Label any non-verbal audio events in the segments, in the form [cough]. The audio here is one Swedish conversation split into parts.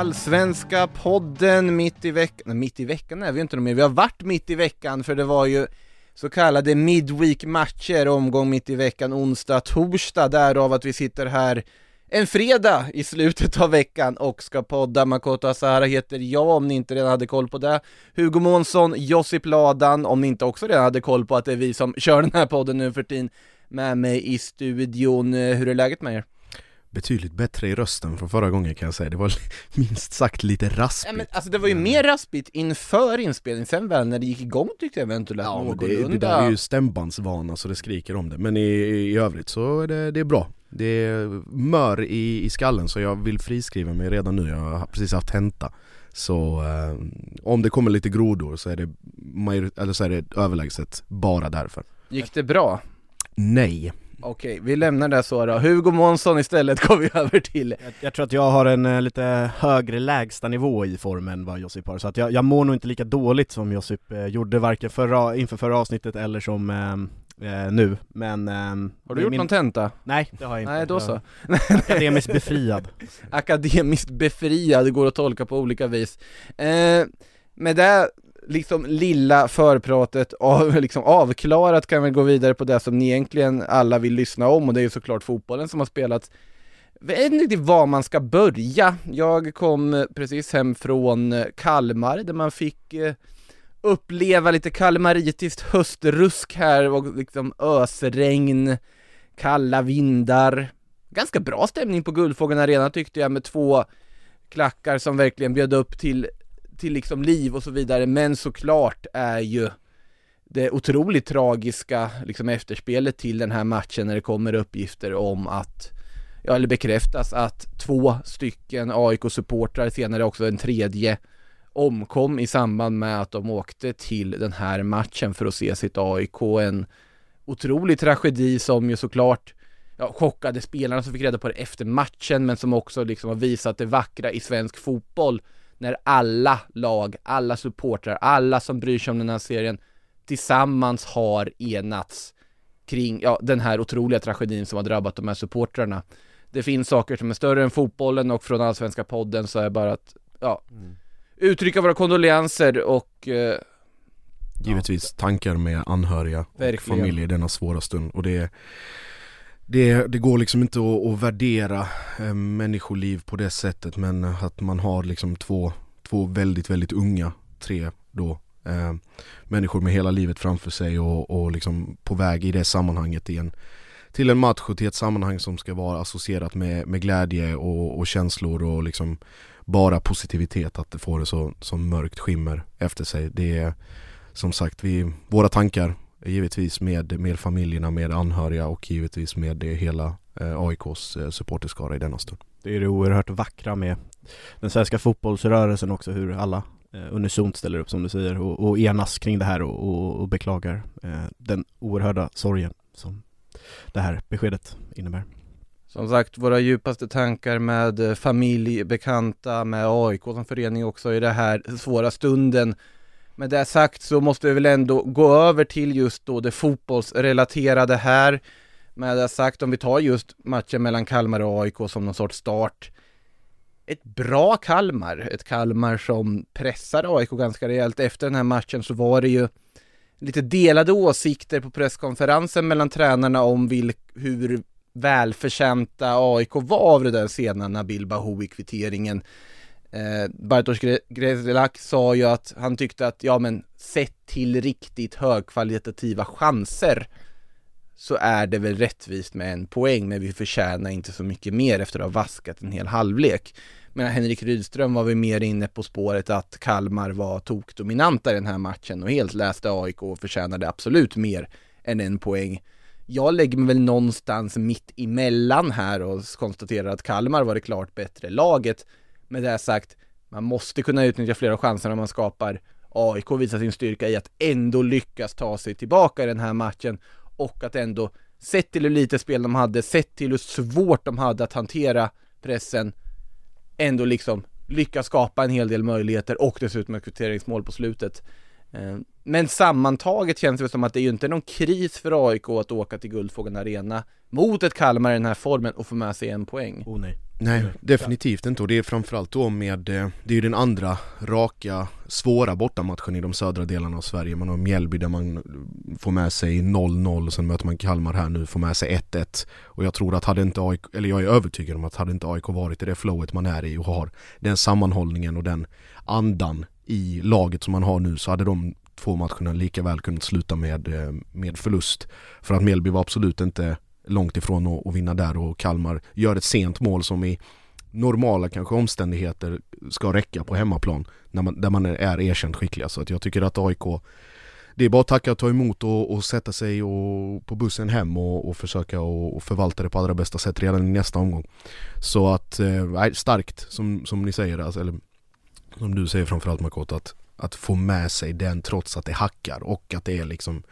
Allsvenska podden mitt i veckan, mitt i veckan är vi inte mer, vi har varit mitt i veckan för det var ju så kallade midweek matcher, omgång mitt i veckan, onsdag, torsdag, därav att vi sitter här en fredag i slutet av veckan och ska podda. Makoto Asahara heter jag, om ni inte redan hade koll på det. Hugo Månsson, Josip Ladan, om ni inte också redan hade koll på att det är vi som kör den här podden nu för tiden, med mig i studion. Hur är läget med er? Betydligt bättre i rösten från förra gången kan jag säga, det var [laughs] minst sagt lite raspigt. Ja, men, Alltså det var ju mer raspigt inför inspelningen, sen väl när det gick igång tyckte jag eventuellt ja, någorlunda det, det där är ju stämbandsvana så det skriker om det, men i, i övrigt så är det, det är bra. Det är mör i, i skallen så jag vill friskriva mig redan nu, jag har precis haft tenta Så eh, om det kommer lite grodor så är det, major, eller så är det överlägset bara därför. Gick det bra? Nej Okej, vi lämnar det så då. Hugo Månsson istället går vi [laughs] över till. Jag, jag tror att jag har en uh, lite högre lägsta nivå i formen än vad Josip har, så att jag, jag mår nog inte lika dåligt som Josip uh, gjorde varken förra, inför förra avsnittet eller som uh, nu, men Har du gjort min... någon tenta? Nej, det har jag inte Nej, då så Akademiskt befriad [laughs] Akademiskt befriad, går att tolka på olika vis Med det liksom lilla förpratet av, [laughs] liksom avklarat kan vi gå vidare på det som ni egentligen alla vill lyssna om och det är ju såklart fotbollen som har spelats. Jag vet inte riktigt var man ska börja. Jag kom eh, precis hem från eh, Kalmar där man fick eh, uppleva lite kalmaritiskt höstrusk här och liksom ösregn, kalla vindar. Ganska bra stämning på Guldfågeln Arena tyckte jag med två klackar som verkligen bjöd upp till till liksom liv och så vidare, men såklart är ju det otroligt tragiska liksom efterspelet till den här matchen när det kommer uppgifter om att ja, eller bekräftas att två stycken AIK-supportrar, senare också en tredje, omkom i samband med att de åkte till den här matchen för att se sitt AIK. En otrolig tragedi som ju såklart ja, chockade spelarna som fick reda på det efter matchen, men som också liksom har visat det vackra i svensk fotboll när alla lag, alla supportrar, alla som bryr sig om den här serien tillsammans har enats kring, ja, den här otroliga tragedin som har drabbat de här supportrarna. Det finns saker som är större än fotbollen och från Allsvenska podden så är bara att, ja, mm. uttrycka våra kondolenser och eh, Givetvis tankar med anhöriga och familj i denna svåra stund och det är det, det går liksom inte att, att värdera eh, människoliv på det sättet men att man har liksom två, två väldigt, väldigt unga, tre då, eh, människor med hela livet framför sig och, och liksom på väg i det sammanhanget igen till en match och till ett sammanhang som ska vara associerat med, med glädje och, och känslor och liksom bara positivitet att det får det så, så mörkt skimmer efter sig. Det är som sagt, vi, våra tankar Givetvis med, med familjerna, med anhöriga och givetvis med det hela eh, AIKs eh, supporterskara i denna stund. Det är det oerhört vackra med den svenska fotbollsrörelsen också, hur alla eh, unisont ställer upp som du säger och, och enas kring det här och, och, och beklagar eh, den oerhörda sorgen som det här beskedet innebär. Som sagt, våra djupaste tankar med familj, bekanta, med AIK som förening också i den här svåra stunden med det sagt så måste vi väl ändå gå över till just då det fotbollsrelaterade här. Med det sagt, om vi tar just matchen mellan Kalmar och AIK som någon sorts start. Ett bra Kalmar, ett Kalmar som pressar AIK ganska rejält. Efter den här matchen så var det ju lite delade åsikter på presskonferensen mellan tränarna om vilk, hur välförtjänta AIK var av det där sena Nabil Bahoui-kvitteringen. Eh, Bartosz Grzelak sa ju att han tyckte att, ja men sett till riktigt högkvalitativa chanser så är det väl rättvist med en poäng, men vi förtjänar inte så mycket mer efter att ha vaskat en hel halvlek. Men Henrik Rydström var vi mer inne på spåret att Kalmar var tokdominanta i den här matchen och helt läste AIK och förtjänade absolut mer än en poäng. Jag lägger mig väl någonstans mitt emellan här och konstaterar att Kalmar var det klart bättre laget. Med det sagt, man måste kunna utnyttja flera chanser när man skapar AIK visar sin styrka i att ändå lyckas ta sig tillbaka i den här matchen och att ändå, sett till hur lite spel de hade, sett till hur svårt de hade att hantera pressen, ändå liksom lyckas skapa en hel del möjligheter och dessutom ett kvitteringsmål på slutet. Eh, men sammantaget känns det som att det är ju inte någon kris för AIK att åka till Guldfågeln Arena mot ett Kalmar i den här formen och få med sig en poäng. Oh nej. Nej, definitivt inte och det är framförallt då med, eh, det är ju den andra raka, svåra bortamatchen i de södra delarna av Sverige. Man har Mjällby där man får med sig 0-0 och sen möter man Kalmar här nu, får med sig 1-1. Och jag tror att hade inte AIK, eller jag är övertygad om att hade inte AIK varit i det flowet man är i och har den sammanhållningen och den andan i laget som man har nu så hade de två matcherna lika väl kunnat sluta med, eh, med förlust. För att Mjällby var absolut inte långt ifrån att, att vinna där och Kalmar gör ett sent mål som i normala kanske omständigheter ska räcka på hemmaplan när man, där man är erkänt skickliga. Så att jag tycker att AIK det är bara att tacka och ta emot och, och sätta sig och, på bussen hem och, och försöka och, och, förvalta det på allra bästa sätt redan i nästa omgång. Så att, eh, starkt som, som ni säger, alltså, eller som du säger framförallt Makoto, att, att få med sig den trots att det hackar och att det är liksom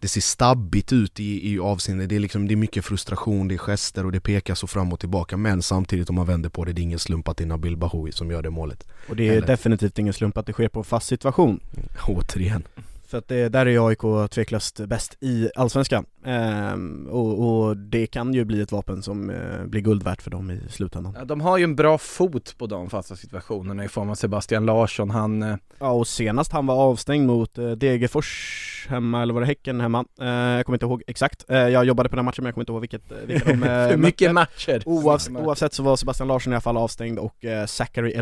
det ser stabbigt ut i, i avseende, det är, liksom, det är mycket frustration, det är gester och det pekar så fram och tillbaka men samtidigt om man vänder på det, det är ingen slump att det är Nabil Bahoui som gör det målet. Och det är Eller? definitivt ingen slump att det sker på fast situation. [laughs] Återigen. För att det, där är AIK tveklöst bäst i Allsvenskan. Ehm, och, och, det kan ju bli ett vapen som eh, blir guld värt för dem i slutändan. Ja, de har ju en bra fot på de fasta situationerna i form av Sebastian Larsson, han... Eh... Ja, och senast han var avstängd mot eh, Degerfors hemma, eller var det Häcken hemma? Jag kommer inte ihåg exakt. Jag jobbade på den matchen men jag kommer inte ihåg vilket, vilka de [laughs] För mycket matcher! Oavs oavsett så var Sebastian Larsson i alla fall avstängd och eh, Zachary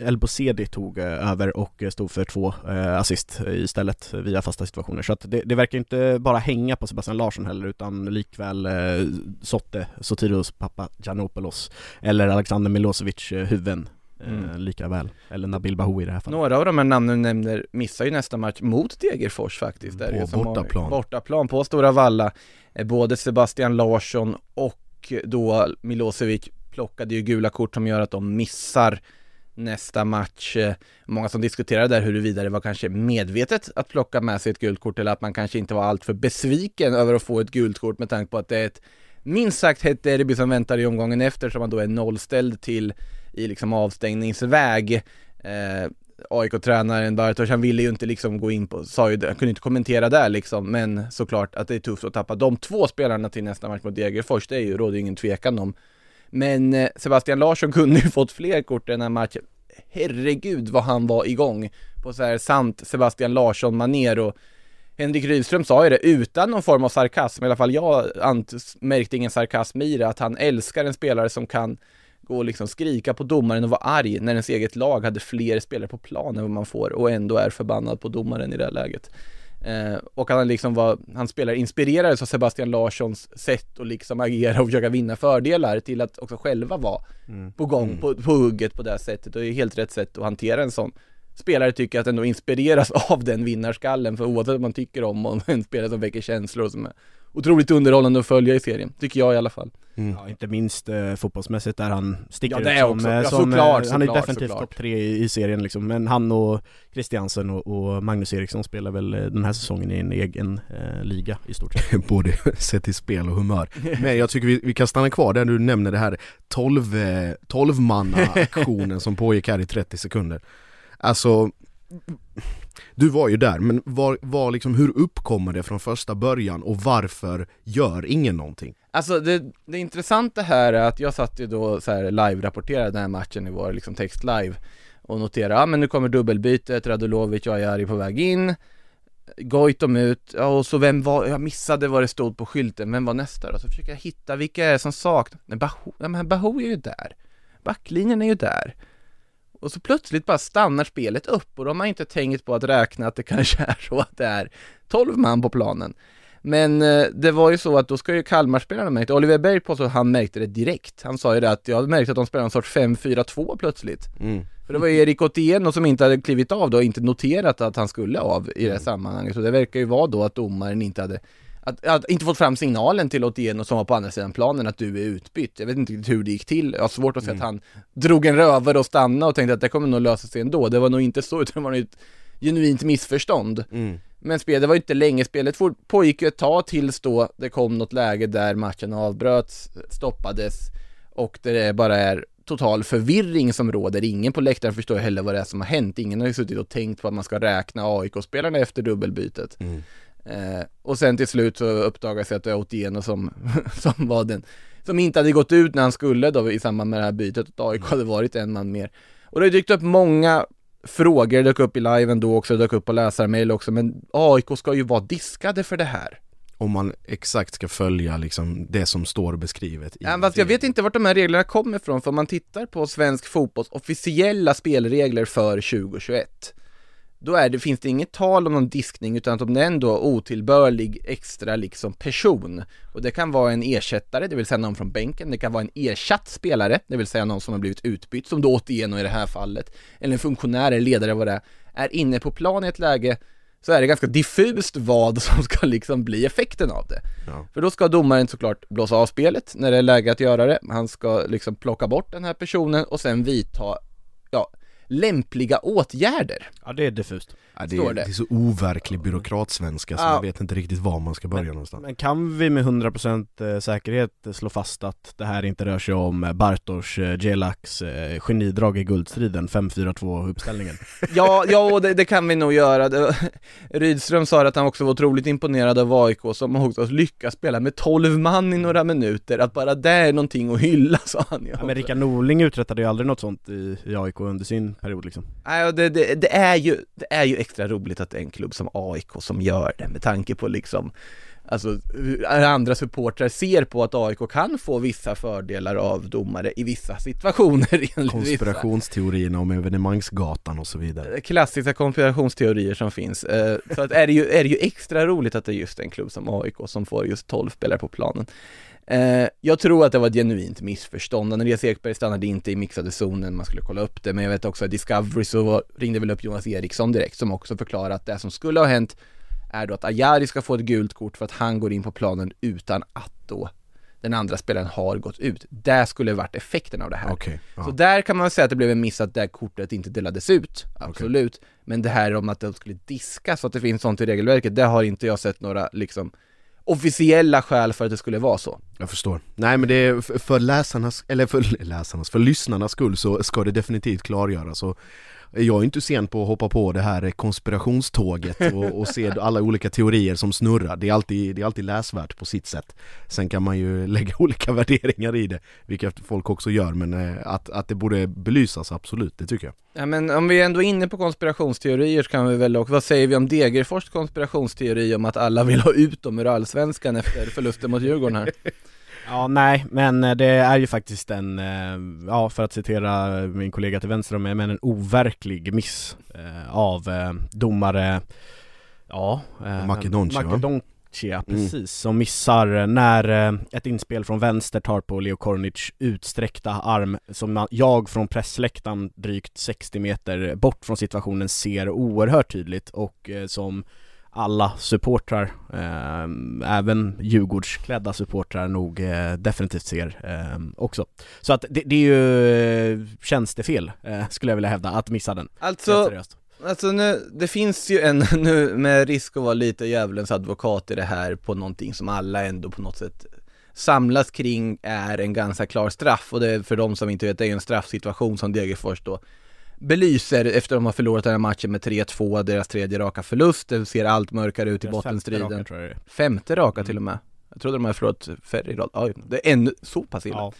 Elbosedi tog över och stod för två assist istället via fasta situationer. Så att det, det verkar inte bara hänga på Sebastian Larsson heller utan likväl eh, Sotte, Sotiros pappa Janopoulos eller Alexander Milosevic eh, huvuden Mm. Eh, lika väl, eller Nabil Bahoui i det här fallet. Några av de här namnen du nämner missar ju nästa match mot Degerfors faktiskt. På som bortaplan. Bortaplan på Stora Valla. Eh, Både Sebastian Larsson och då Milosevic plockade ju gula kort som gör att de missar nästa match. Eh, många som diskuterade där huruvida det var kanske medvetet att plocka med sig ett gult kort eller att man kanske inte var alltför besviken över att få ett gult kort med tanke på att det är ett minst sagt hett derby som väntar i omgången efter som man då är nollställd till i liksom avstängningsväg. Eh, AIK-tränaren Bartosz, han ville ju inte liksom gå in på, sa ju han kunde inte kommentera där liksom, men såklart att det är tufft att tappa de två spelarna till nästa match mot Degerfors, det är ju, råder ju ingen tvekan om. Men eh, Sebastian Larsson kunde ju [laughs] fått fler kort i den här matchen. Herregud vad han var igång på så här sant Sebastian Larsson-manér och Henrik Rydström sa ju det utan någon form av sarkasm, i alla fall jag märkte ingen sarkasm i det, att han älskar en spelare som kan gå och liksom skrika på domaren och vara arg när ens eget lag hade fler spelare på plan än vad man får och ändå är förbannad på domaren i det här läget. Eh, och han liksom var, han spelar inspirerades av Sebastian Larssons sätt att liksom agera och försöka vinna fördelar till att också själva vara mm. på gång, mm. på, på hugget på det sättet och det är helt rätt sätt att hantera en sån spelare tycker att ändå inspireras [laughs] av den vinnarskallen för oavsett vad man tycker om en spelare som väcker känslor och som är otroligt underhållande att följa i serien, tycker jag i alla fall. Mm. Ja, inte minst eh, fotbollsmässigt där han sticker ja, det är ut som, också. Ja, som såklart, eh, Han är definitivt topp tre i, i, serien liksom, men han och Christiansen och, och, Magnus Eriksson spelar väl eh, den här säsongen i en egen eh, liga i stort sett. [laughs] Både sett till spel och humör. Men jag tycker vi, vi kan stanna kvar där du nämner det här 12, 12 manna aktionen [laughs] som pågick här i 30 sekunder. Alltså du var ju där, men var, var liksom, hur uppkommer det från första början och varför gör ingen någonting? Alltså det, det intressanta här är att jag satt ju då så här live-rapporterade den här matchen i vår liksom text live och noterade, ja men nu kommer dubbelbytet, Radulovic och Ajari på väg in Goitom ut, ja, och så vem var, jag missade vad det stod på skylten, vem var nästa då? Så försöker jag hitta, vilka är det som saknas? Baho, ja men Baho är ju där Backlinjen är ju där och så plötsligt bara stannar spelet upp och de har inte tänkt på att räkna att det kanske är så att det är 12 man på planen. Men eh, det var ju så att då ska ju Kalmarspelarna märkt, Oliver Berg påstod att han märkte det direkt. Han sa ju det att jag märkte att de spelade en sorts 5-4-2 plötsligt. Mm. För det var ju Erik Otieno som inte hade klivit av då och inte noterat att han skulle av i det här sammanhanget. Så det verkar ju vara då att domaren inte hade att, att inte fått fram signalen till Otieno som var på andra sidan planen att du är utbytt. Jag vet inte hur det gick till. Jag har svårt att se att han drog en rövare och stannade och tänkte att det kommer nog lösa sig ändå. Det var nog inte så, [laughs] utan det var nog ett genuint missförstånd. Mm. Men spelet, det var ju inte länge, spelet pågick ju ett tag tills då det kom något läge där matchen avbröts, stoppades och där det bara är total förvirring som råder. Ingen på läktaren förstår heller vad det är som har hänt. Ingen har ju suttit och tänkt på att man ska räkna AIK-spelarna efter dubbelbytet. Mm. Eh, och sen till slut så uppdagades att det var Otieno som, [laughs] som var den som inte hade gått ut när han skulle då i samband med det här bytet, att AIK hade varit en man mer. Och det har dykt upp många frågor, dök upp i liven då också, dök upp på läsarmail också, men AIK ska ju vara diskade för det här. Om man exakt ska följa liksom det som står beskrivet i Ja, fast jag vet inte vart de här reglerna kommer ifrån, för om man tittar på svensk fotbolls officiella spelregler för 2021 då är det, finns det inget tal om någon diskning utan att om det är en då otillbörlig extra liksom person och det kan vara en ersättare, det vill säga någon från bänken, det kan vara en ersatt spelare, det vill säga någon som har blivit utbytt, som då återigen i det här fallet, eller en funktionär eller ledare vad det är, är inne på plan i ett läge så är det ganska diffust vad [laughs] som ska liksom bli effekten av det. Ja. För då ska domaren såklart blåsa av spelet när det är läge att göra det. Han ska liksom plocka bort den här personen och sen vidta, ja, lämpliga åtgärder. Ja det är diffust. Ja, det, är, det. det är så overklig byråkratsvenska så Ja. man vet inte riktigt var man ska börja någonstans. Men kan vi med 100% eh, säkerhet slå fast att det här inte rör sig om eh, Bartosz eh, eh, genidrag i guldstriden 5-4-2 uppställningen? [laughs] Ja, ja det, det kan vi nog göra. [laughs] Rydström sa att han också var otroligt imponerad av AIK som också lyckas spela med 12 man i några minuter. Att bara det är någonting att hylla, sa han ju. Ja, men Rickard Norling uträttade ju aldrig något sånt i, i AIK under sin period liksom Nej, och det, det, det, är ju, det är ju extra roligt att det är en klubb som AIK som gör det med tanke på liksom Alltså hur andra supportrar ser på att AIK kan få vissa fördelar av domare i vissa situationer [laughs] Konspirationsteorierna om evenemangsgatan och så vidare. klassiska konspirationsteorier som finns. Eh, Så att är det, ju, är det ju extra roligt att det är just en klubb som AIK som får just 12 spelare på planen. Eh, Jag tror att det var ett genuint missförstånd. Andreas Ekberg stannade inte i mixade zonen, man skulle kolla upp det, men jag vet också att Discovery så ringde väl upp Jonas Eriksson direkt som också förklarade att det som skulle ha hänt är då att Ajari ska få ett gult kort för att han går in på planen utan att då den andra spelaren har gått ut. Det skulle varit effekten av det här. Ja. Så där kan man säga att det blev en miss att det kortet inte delades ut, absolut. Men det här om att det skulle diskas så att det finns sånt i regelverket, det har inte jag sett några liksom officiella skäl för att det skulle vara så. Jag förstår. Nej men det är för läsarnas, eller för [laughs] läsarnas, för lyssnarnas skull så ska det definitivt klargöras och jag är inte sen på att hoppa på det här konspirationståget och, och se alla olika teorier som snurrar. Det är, alltid, det är alltid läsvärt på sitt sätt. Sen kan man ju lägga [laughs] olika värderingar i det, vilket folk också gör, men eh, att, att det borde belysas, absolut, det tycker jag. Ja men om vi ändå är inne på konspirationsteorier så kan vi väl också, vad säger vi om Degerfors konspirationsteori om att alla vill ha ut dem ur allsvenskan efter förlusten mot Djurgården här? Ja, nej, men eh, det är ju faktiskt en, eh, ja för att citera min kollega till vänster om mig, men en overklig miss eh, av domare, ja Makedonci? Makedonci, ja, precis, som missar när ett inspel från vänster tar på Leo Kornic utsträckta arm som jag från pressläktaren drygt 60 meter bort från situationen ser oerhört tydligt och som alla supportrar, eh, även Djurgårdsklädda supportrar nog eh, definitivt ser eh, också. Så att det, det är ju eh, tjänstefel, eh, skulle jag vilja hävda, att missa den. Alltså, alltså nu, det finns ju en, [laughs] nu med risk att vara lite djävulens advokat i det här på någonting som alla ändå på något sätt samlas kring är en ganska klar straff och det är för de som inte vet, det är en straffsituation som Degerfors då belyser efter att de har förlorat den här matchen med 3-2, deras tredje raka förlust, det ser allt mörkare ut i Deras femte bottenstriden. raka, tror jag det är. Femte raka till och med. Jag trodde de hade förlorat färre i rad. Oj, det är ännu så pass illa.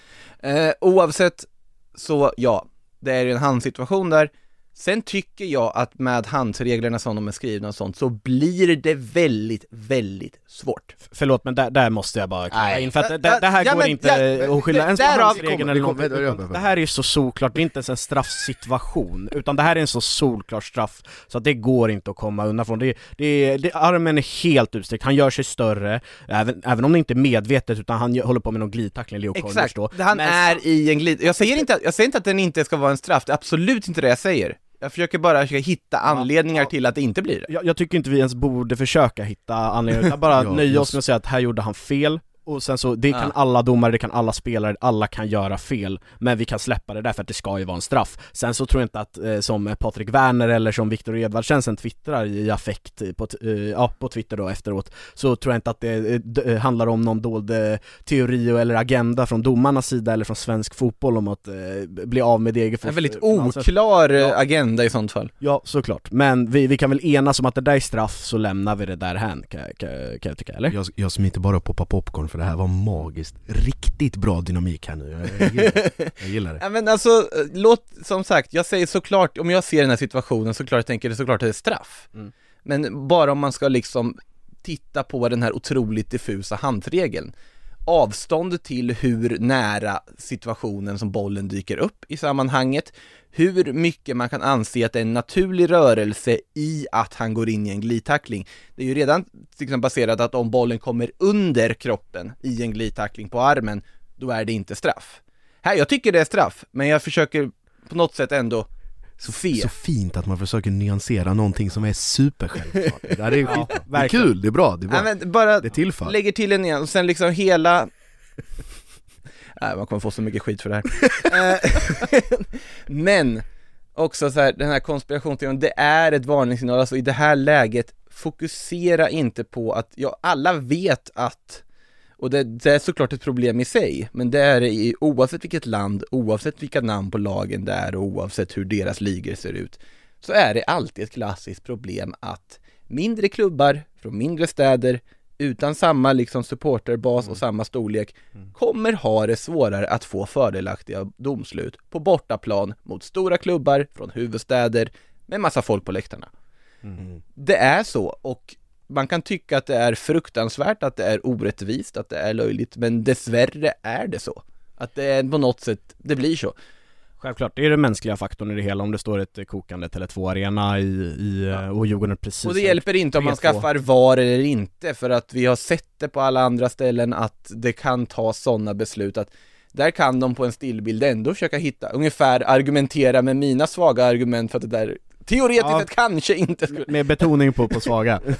Ja. Eh, oavsett så, ja, det är en handsituation där. Sen tycker jag att med handreglerna som de är skrivna och sånt så blir det väldigt, väldigt svårt. Förlåt men där, där måste jag bara kliva in för att det, det här ja, går men, inte ja, att skylla ens på handregeln eller något. Det här är ju så solklart, det är inte ens en straffsituation, utan det här är en så solklar straff så att det går inte att komma undan från. Det, det, det, armen är helt utsträckt, han gör sig större, även, även om det inte är medvetet utan han håller på med någon glidtackling, Leo Exakt, då. han men, är i en glid... Jag säger, inte, jag säger inte att den inte ska vara en straff, det är absolut inte det jag säger. Jag försöker bara försöka hitta anledningar till att det inte blir det. Jag, jag, tycker inte vi ens borde försöka hitta anledningar, utan bara [laughs] ja, nöja oss med att säga att här gjorde han fel, och sen så, det kan ja. alla domare, det kan alla spelare, alla kan göra fel Men vi kan släppa det därför att det ska ju vara en straff Sen så tror jag inte att, eh, som Patrik Werner eller som Viktor Edvardsen sen twittrar i affekt på, eh, ja, på Twitter då efteråt Så tror jag inte att det eh, eh handlar om någon dold eh, teori eller agenda från domarnas sida eller från svensk fotboll om att eh, bli av med Degerfors En väldigt oklar ja. agenda i sånt fall Ja, såklart, men vi, vi kan väl enas om att det där är straff så lämnar vi det där hän kan, kan, kan jag tycka, eller? Jag, jag smiter bara poppa popcorn för det här var magiskt, riktigt bra dynamik här nu, jag, gillar det, [laughs] jag gillar det. Ja, men alltså, låt, som sagt, jag säger såklart, om jag ser den här situationen såklart jag tänker det såklart att det är straff mm. Men bara om man ska liksom titta på den här otroligt diffusa handregeln avstånd till hur nära situationen som bollen dyker upp i sammanhanget, hur mycket man kan anse att det är en naturlig rörelse i att han går in i en glidtackling. Det är ju redan liksom baserat att om bollen kommer under kroppen i en glidtackling på armen, då är det inte straff. Här, jag tycker det är straff, men jag försöker på något sätt ändå så, så fint att man försöker nyansera någonting som är supersjälvklart. Det, är, [laughs] ja, det är kul, det är bra, det är bra. Ja, men bara det tillfall. lägger till en igen, och sen liksom hela [laughs] Nej, man kommer få så mycket skit för det här. Eh, [laughs] men, också så här, den här konspirationsteorin, det är ett varningssignal, alltså i det här läget, fokusera inte på att, ja, alla vet att och det, det, är såklart ett problem i sig, men det är i, oavsett vilket land, oavsett vilka namn på lagen det är och oavsett hur deras ligor ser ut, så är det alltid ett klassiskt problem att mindre klubbar från mindre städer utan samma liksom supporterbas mm. och samma storlek mm. kommer ha det svårare att få fördelaktiga domslut på bortaplan mot stora klubbar från huvudstäder med massa folk på läktarna. Mm. Det är så och man kan tycka att det är fruktansvärt, att det är orättvist, att det är löjligt, men dessvärre är det så. Att det är på något sätt, det blir så. Självklart, det är den mänskliga faktorn i det hela om det står ett kokande Tele2-arena i, i ja. och Djurgården precis Och det hjälper inte om man skaffar VAR eller inte, för att vi har sett det på alla andra ställen att det kan ta sådana beslut att där kan de på en stillbild ändå försöka hitta, ungefär argumentera med mina svaga argument för att det där teoretiskt ja, kanske inte skulle Med betoning på, på svaga. [laughs]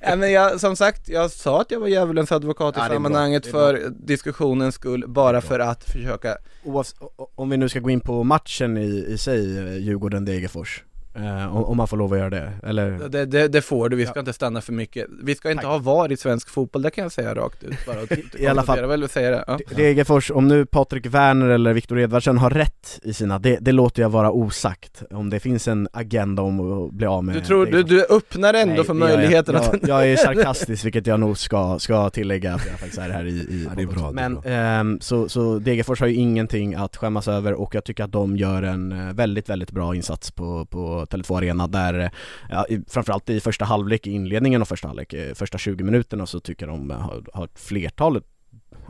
Ja, men jag, som sagt, jag sa att jag var djävulens advokat ja, i sammanhanget för diskussionens skull, bara för att försöka Oavs Om vi nu ska gå in på matchen i, i sig, eh, Djurgården-Degerfors Uh, om man får lov att göra det, eller? Det, det, det får du, vi ska ja. inte stanna för mycket Vi ska inte Tack. ha VAR i svensk fotboll, det kan jag säga rakt ut bara [laughs] I alla fall, väl säga det. Ja. Degerfors, om nu Patrik Werner eller Viktor Edvardsen har rätt i sina, det, det, låter jag vara osagt Om det finns en agenda om att bli av med Du tror, du, du öppnar ändå Nej, för möjligheten jag, att jag, jag är [laughs] sarkastisk, vilket jag nog ska, ska tillägga att jag faktiskt är här i, i ja, det är bra, Men, det är bra. Um, så, så Degerfors har ju ingenting att skämmas över och jag tycker att de gör en eh, väldigt, väldigt bra insats på, på Tele2 Arena där ja, framförallt i första halvlek, i inledningen av första halvlek, eh, första 20 minuterna så tycker jag de har, har ett flertal,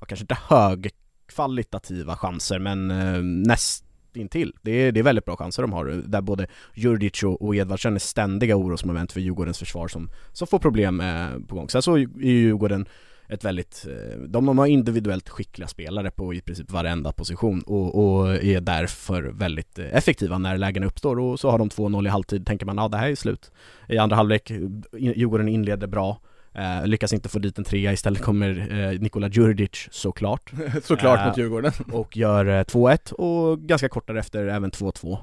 kanske inte högkvalitativa chanser men eh, näst intill. Det är, det är väldigt bra chanser de har, eh, där både Jurdic och, och Edvardsen är ständiga orosmoment för Djurgårdens försvar som, som får problem eh, på gång. Sen så är Djurgården ett väldigt, eh, de har individuellt skickliga spelare på i princip varenda position och, och är därför väldigt eh, effektiva när lägen uppstår och så har de 2-0 i halvtid, tänker man ja det här är slut. I andra halvlek, Djurgården inleder bra, Eh, lyckas inte få dit en trea, istället kommer eh, Nikola Djurdjic såklart. [laughs] Såklart eh, mot Djurgården. [laughs] Och gör eh, 2-1 och ganska kort därefter även 2-2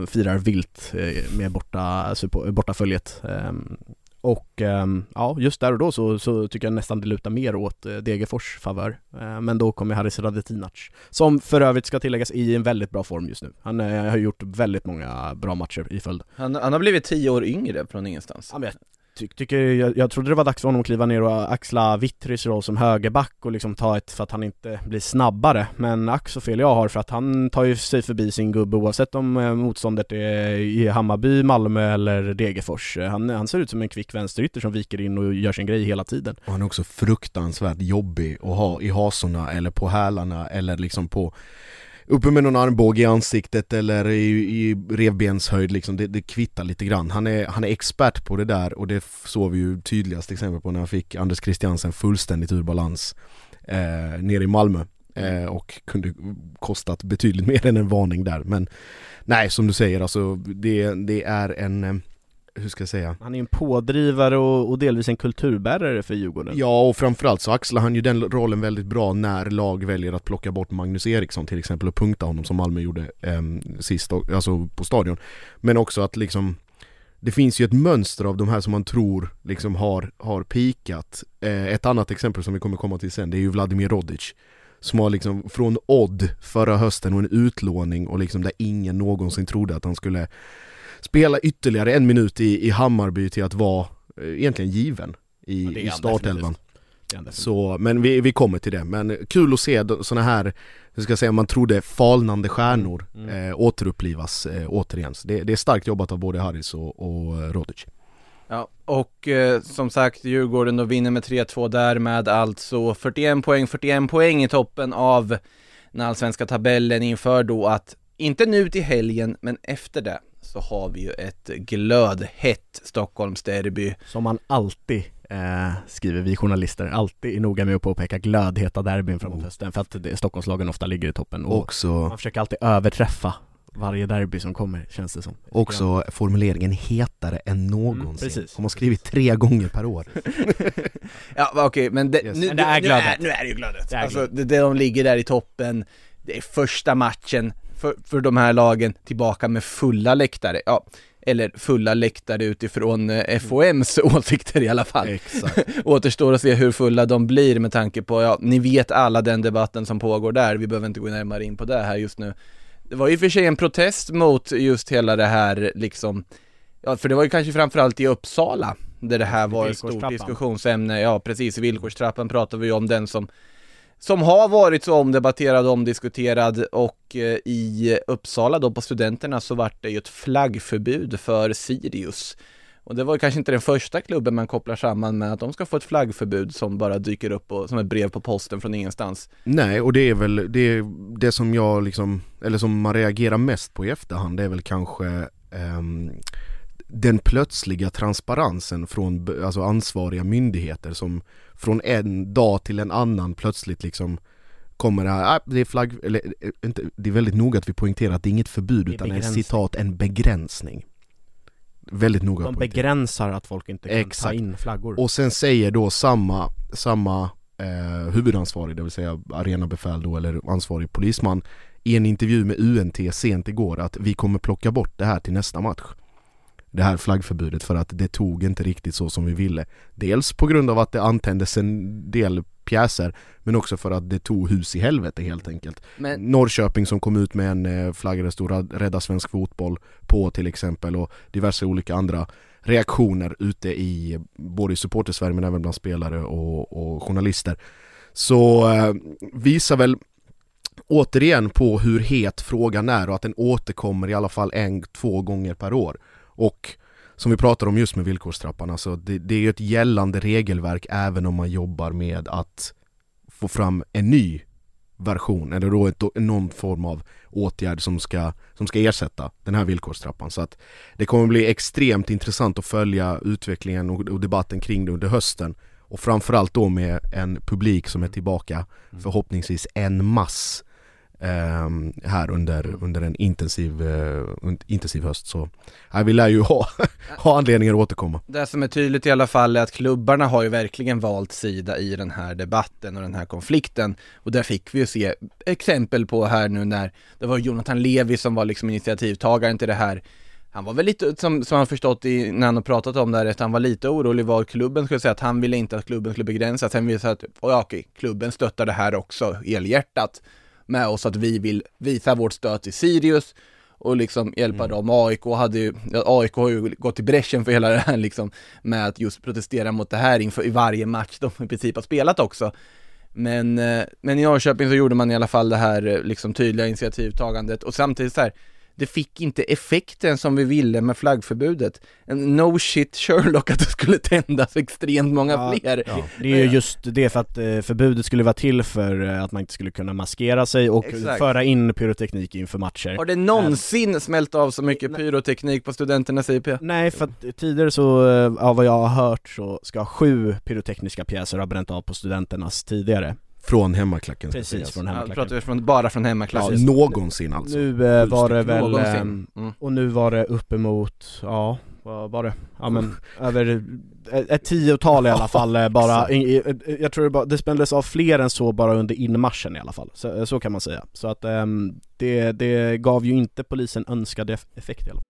eh, Firar vilt med borta, bortaföljet. Ehm, och um, ja, just där och då så, så tycker jag nästan det lutar mer åt uh, Degerfors favör. Uh, men då kommer Haris Radetinac, som för övrigt ska tilläggas i en väldigt bra form just nu. Han uh, har gjort väldigt många bra matcher i följd. Han, han har blivit tio år yngre från ingenstans. Ja, men jag ty tycker, jag, jag trodde det var dags för honom att kliva ner och axla Vittrys roll som högerback och liksom ta ett, för att han inte blir snabbare. Men ack så fel jag har för att han tar ju sig förbi sin gubbe oavsett om eh, motståndet är i Hammarby, Malmö eller Degerfors. Han, han ser ut som en kvick vänsterytter som viker in och gör sin grej hela tiden. Och han är också fruktansvärt jobbig att ha i hasorna eller på hälarna eller liksom på uppe med någon armbåge i ansiktet eller i, i revbenshöjd liksom, det, det kvittar lite grann. Han är, han är expert på det där och det såg vi ju tydligast exempel på när han fick Anders Christiansen fullständigt ur balans eh, nere i Malmö. Eh, och kunde kostat betydligt [laughs] mer än en varning där men Nej som du säger alltså det, det är en eh, hur ska jag säga? Han är en pådrivare och, och, delvis en kulturbärare för Djurgården. Ja och framförallt så axlar han ju den rollen väldigt bra när lag väljer att plocka bort Magnus Eriksson till exempel och punkta honom som Malmö gjorde eh, sist, alltså på stadion. Men också att liksom det finns ju ett mönster av de här som man tror liksom har, har pikat. Eh, Ett annat exempel som vi kommer komma till sen det är ju Vladimir Rodic Som har liksom från Odd förra hösten och en utlåning och liksom där ingen någonsin trodde att han skulle spela ytterligare en minut i, i Hammarby till att vara eh, egentligen given i, ja, i startelvan. Så, men vi, vi kommer till det, men kul att se sådana här, hur ska jag säga, man trodde falnande stjärnor mm. mm. eh, återupplivas eh, återigen. Så det, det, är starkt jobbat av både Harris och, och eh, Rodic. Ja, och eh, som sagt Djurgården då vinner med 3-2 där med alltså 41 poäng, 41 poäng i toppen av den allsvenska tabellen inför då att, inte nu till helgen, men efter det så har vi ju ett glödhett Stockholmsderby. Som man alltid eh, skriver vi journalister, alltid är noga med att påpeka glödheta derbyn framåt oh. hösten för att det, Stockholmslagen ofta ligger i toppen och Också... man försöker alltid överträffa varje derby som kommer känns det som Också formuleringen hetare än någonsin, mm, precis. har skrivit tre gånger per år [laughs] Ja okej okay, men, det, yes. nu, men det är nu, är, nu är det ju glödet, det alltså det, det, de ligger där i toppen Det är första matchen för, för de här lagen tillbaka med fulla läktare. Ja, eller fulla läktare utifrån eh, FOMs [laughs] åsikter i alla fall. Exakt. [laughs] Återstår att se hur fulla de blir med tanke på, ja, ni vet alla den debatten som pågår där, vi behöver inte gå närmare in på det här just nu. Det var ju för sig en protest mot just hela det här liksom, ja för det var ju kanske framförallt i Uppsala där det här var ett stort diskussionsämne, ja precis, i villkorstrappan pratar vi ju om den som som har varit så omdebatterad och omdiskuterad och eh, i Uppsala då på studenterna så vart det ju ett flaggförbud för Sirius. Och det var kanske inte den första klubben man kopplar samman med att de ska få ett flaggförbud som bara dyker upp och, som ett brev på posten från ingenstans. Nej, och det är väl det, det som jag liksom, eller som man reagerar mest på i efterhand, det är väl kanske um, den plötsliga transparensen från alltså ansvariga myndigheter som från en dag till en annan plötsligt liksom kommer det här, ah, det är flagg, eller eh, inte, det är väldigt noga att vi poängterar att det är inget förbud är utan en citat, en begränsning. Väldigt noga De begränsar att folk inte kan Exakt. ta in flaggor. Och sen säger då samma, samma eh, huvudansvarig, det vill säga arenabefäl då eller ansvarig polisman i en intervju med UNT sent igår att vi kommer plocka bort det här till nästa match det här flaggförbudet för att det tog inte riktigt så som vi ville. Dels på grund av att det antändes en del pjäser men också för att det tog hus i helvete helt enkelt. Men... Norrköping som kom ut med en eh, flagga det stod Rädda Svensk Fotboll på till exempel och diverse olika andra reaktioner ute i både i supportersverige men även bland spelare och, och journalister. Så eh, visar väl återigen på hur het frågan är och att den återkommer i alla fall en, två gånger per år. Och som vi pratar om just med villkorstrappan, alltså det, det är ju ett gällande regelverk även om man jobbar med att få fram en ny version, eller då ett, någon form av åtgärd som ska, som ska ersätta den här villkorstrappan. Så att det kommer bli extremt intressant att följa utvecklingen och, och debatten kring det under hösten. Och framförallt då med en publik som är tillbaka, mm. förhoppningsvis en mass Ehm, här under, under en intensiv, eh, intensiv höst så uh, vi lär ju ha, [laughs] ha anledningar att återkomma. Det som är tydligt i alla fall är att klubbarna har ju verkligen valt sida i den här debatten och den här konflikten och där fick vi ju se exempel på här nu när det var Jonathan Levi som var liksom initiativtagaren till det här han var väl lite, som, som han förstått i, när han har pratat om det här, att han var lite orolig vad klubben skulle säga, att han ville inte att klubben skulle begränsas. Sen visade att, okej, klubben stöttar det här också, elhjärtat med oss att vi vill visa vårt stöd till Sirius och liksom hjälpa mm. dem. AIK hade ju, AIK har ju gått i bräschen för hela det här [laughs] liksom med att just protestera mot det här inför i varje match de i princip har spelat också. Men, eh, men i Norrköping så gjorde man i alla fall det här eh, liksom tydliga initiativtagandet och samtidigt så här, det fick inte effekten som vi ville med flaggförbudet. En no shit Sherlock att det skulle tändas extremt många ja, fler. Ja. Det är ju just det för att eh, förbudet skulle vara till för att man inte skulle kunna maskera sig och Exakt. föra in pyroteknik inför matcher. Har det någonsin äh, smält av så mycket pyroteknik på studenternas IP? Nej, för att tidigare så, av vad jag har hört så ska sju pyrotekniska pjäser ha bränt av på studenternas tidigare. Från hemmaklacken Precis, från hemmaklacken. Ja, pratar vi från, bara från hemmaklacken? Ja, någonsin alltså Nu eh, var det väl, eh, mm. och nu var det uppemot, ja, vad var det? Ja men [laughs] över ett, ett tiotal i alla fall eh, bara, jag tror det, bara, det spändes av fler än så bara under inmarschen i alla fall, så, eh, så kan man säga. Så att um, det, det gav ju inte polisen önskad effekt i alla fall.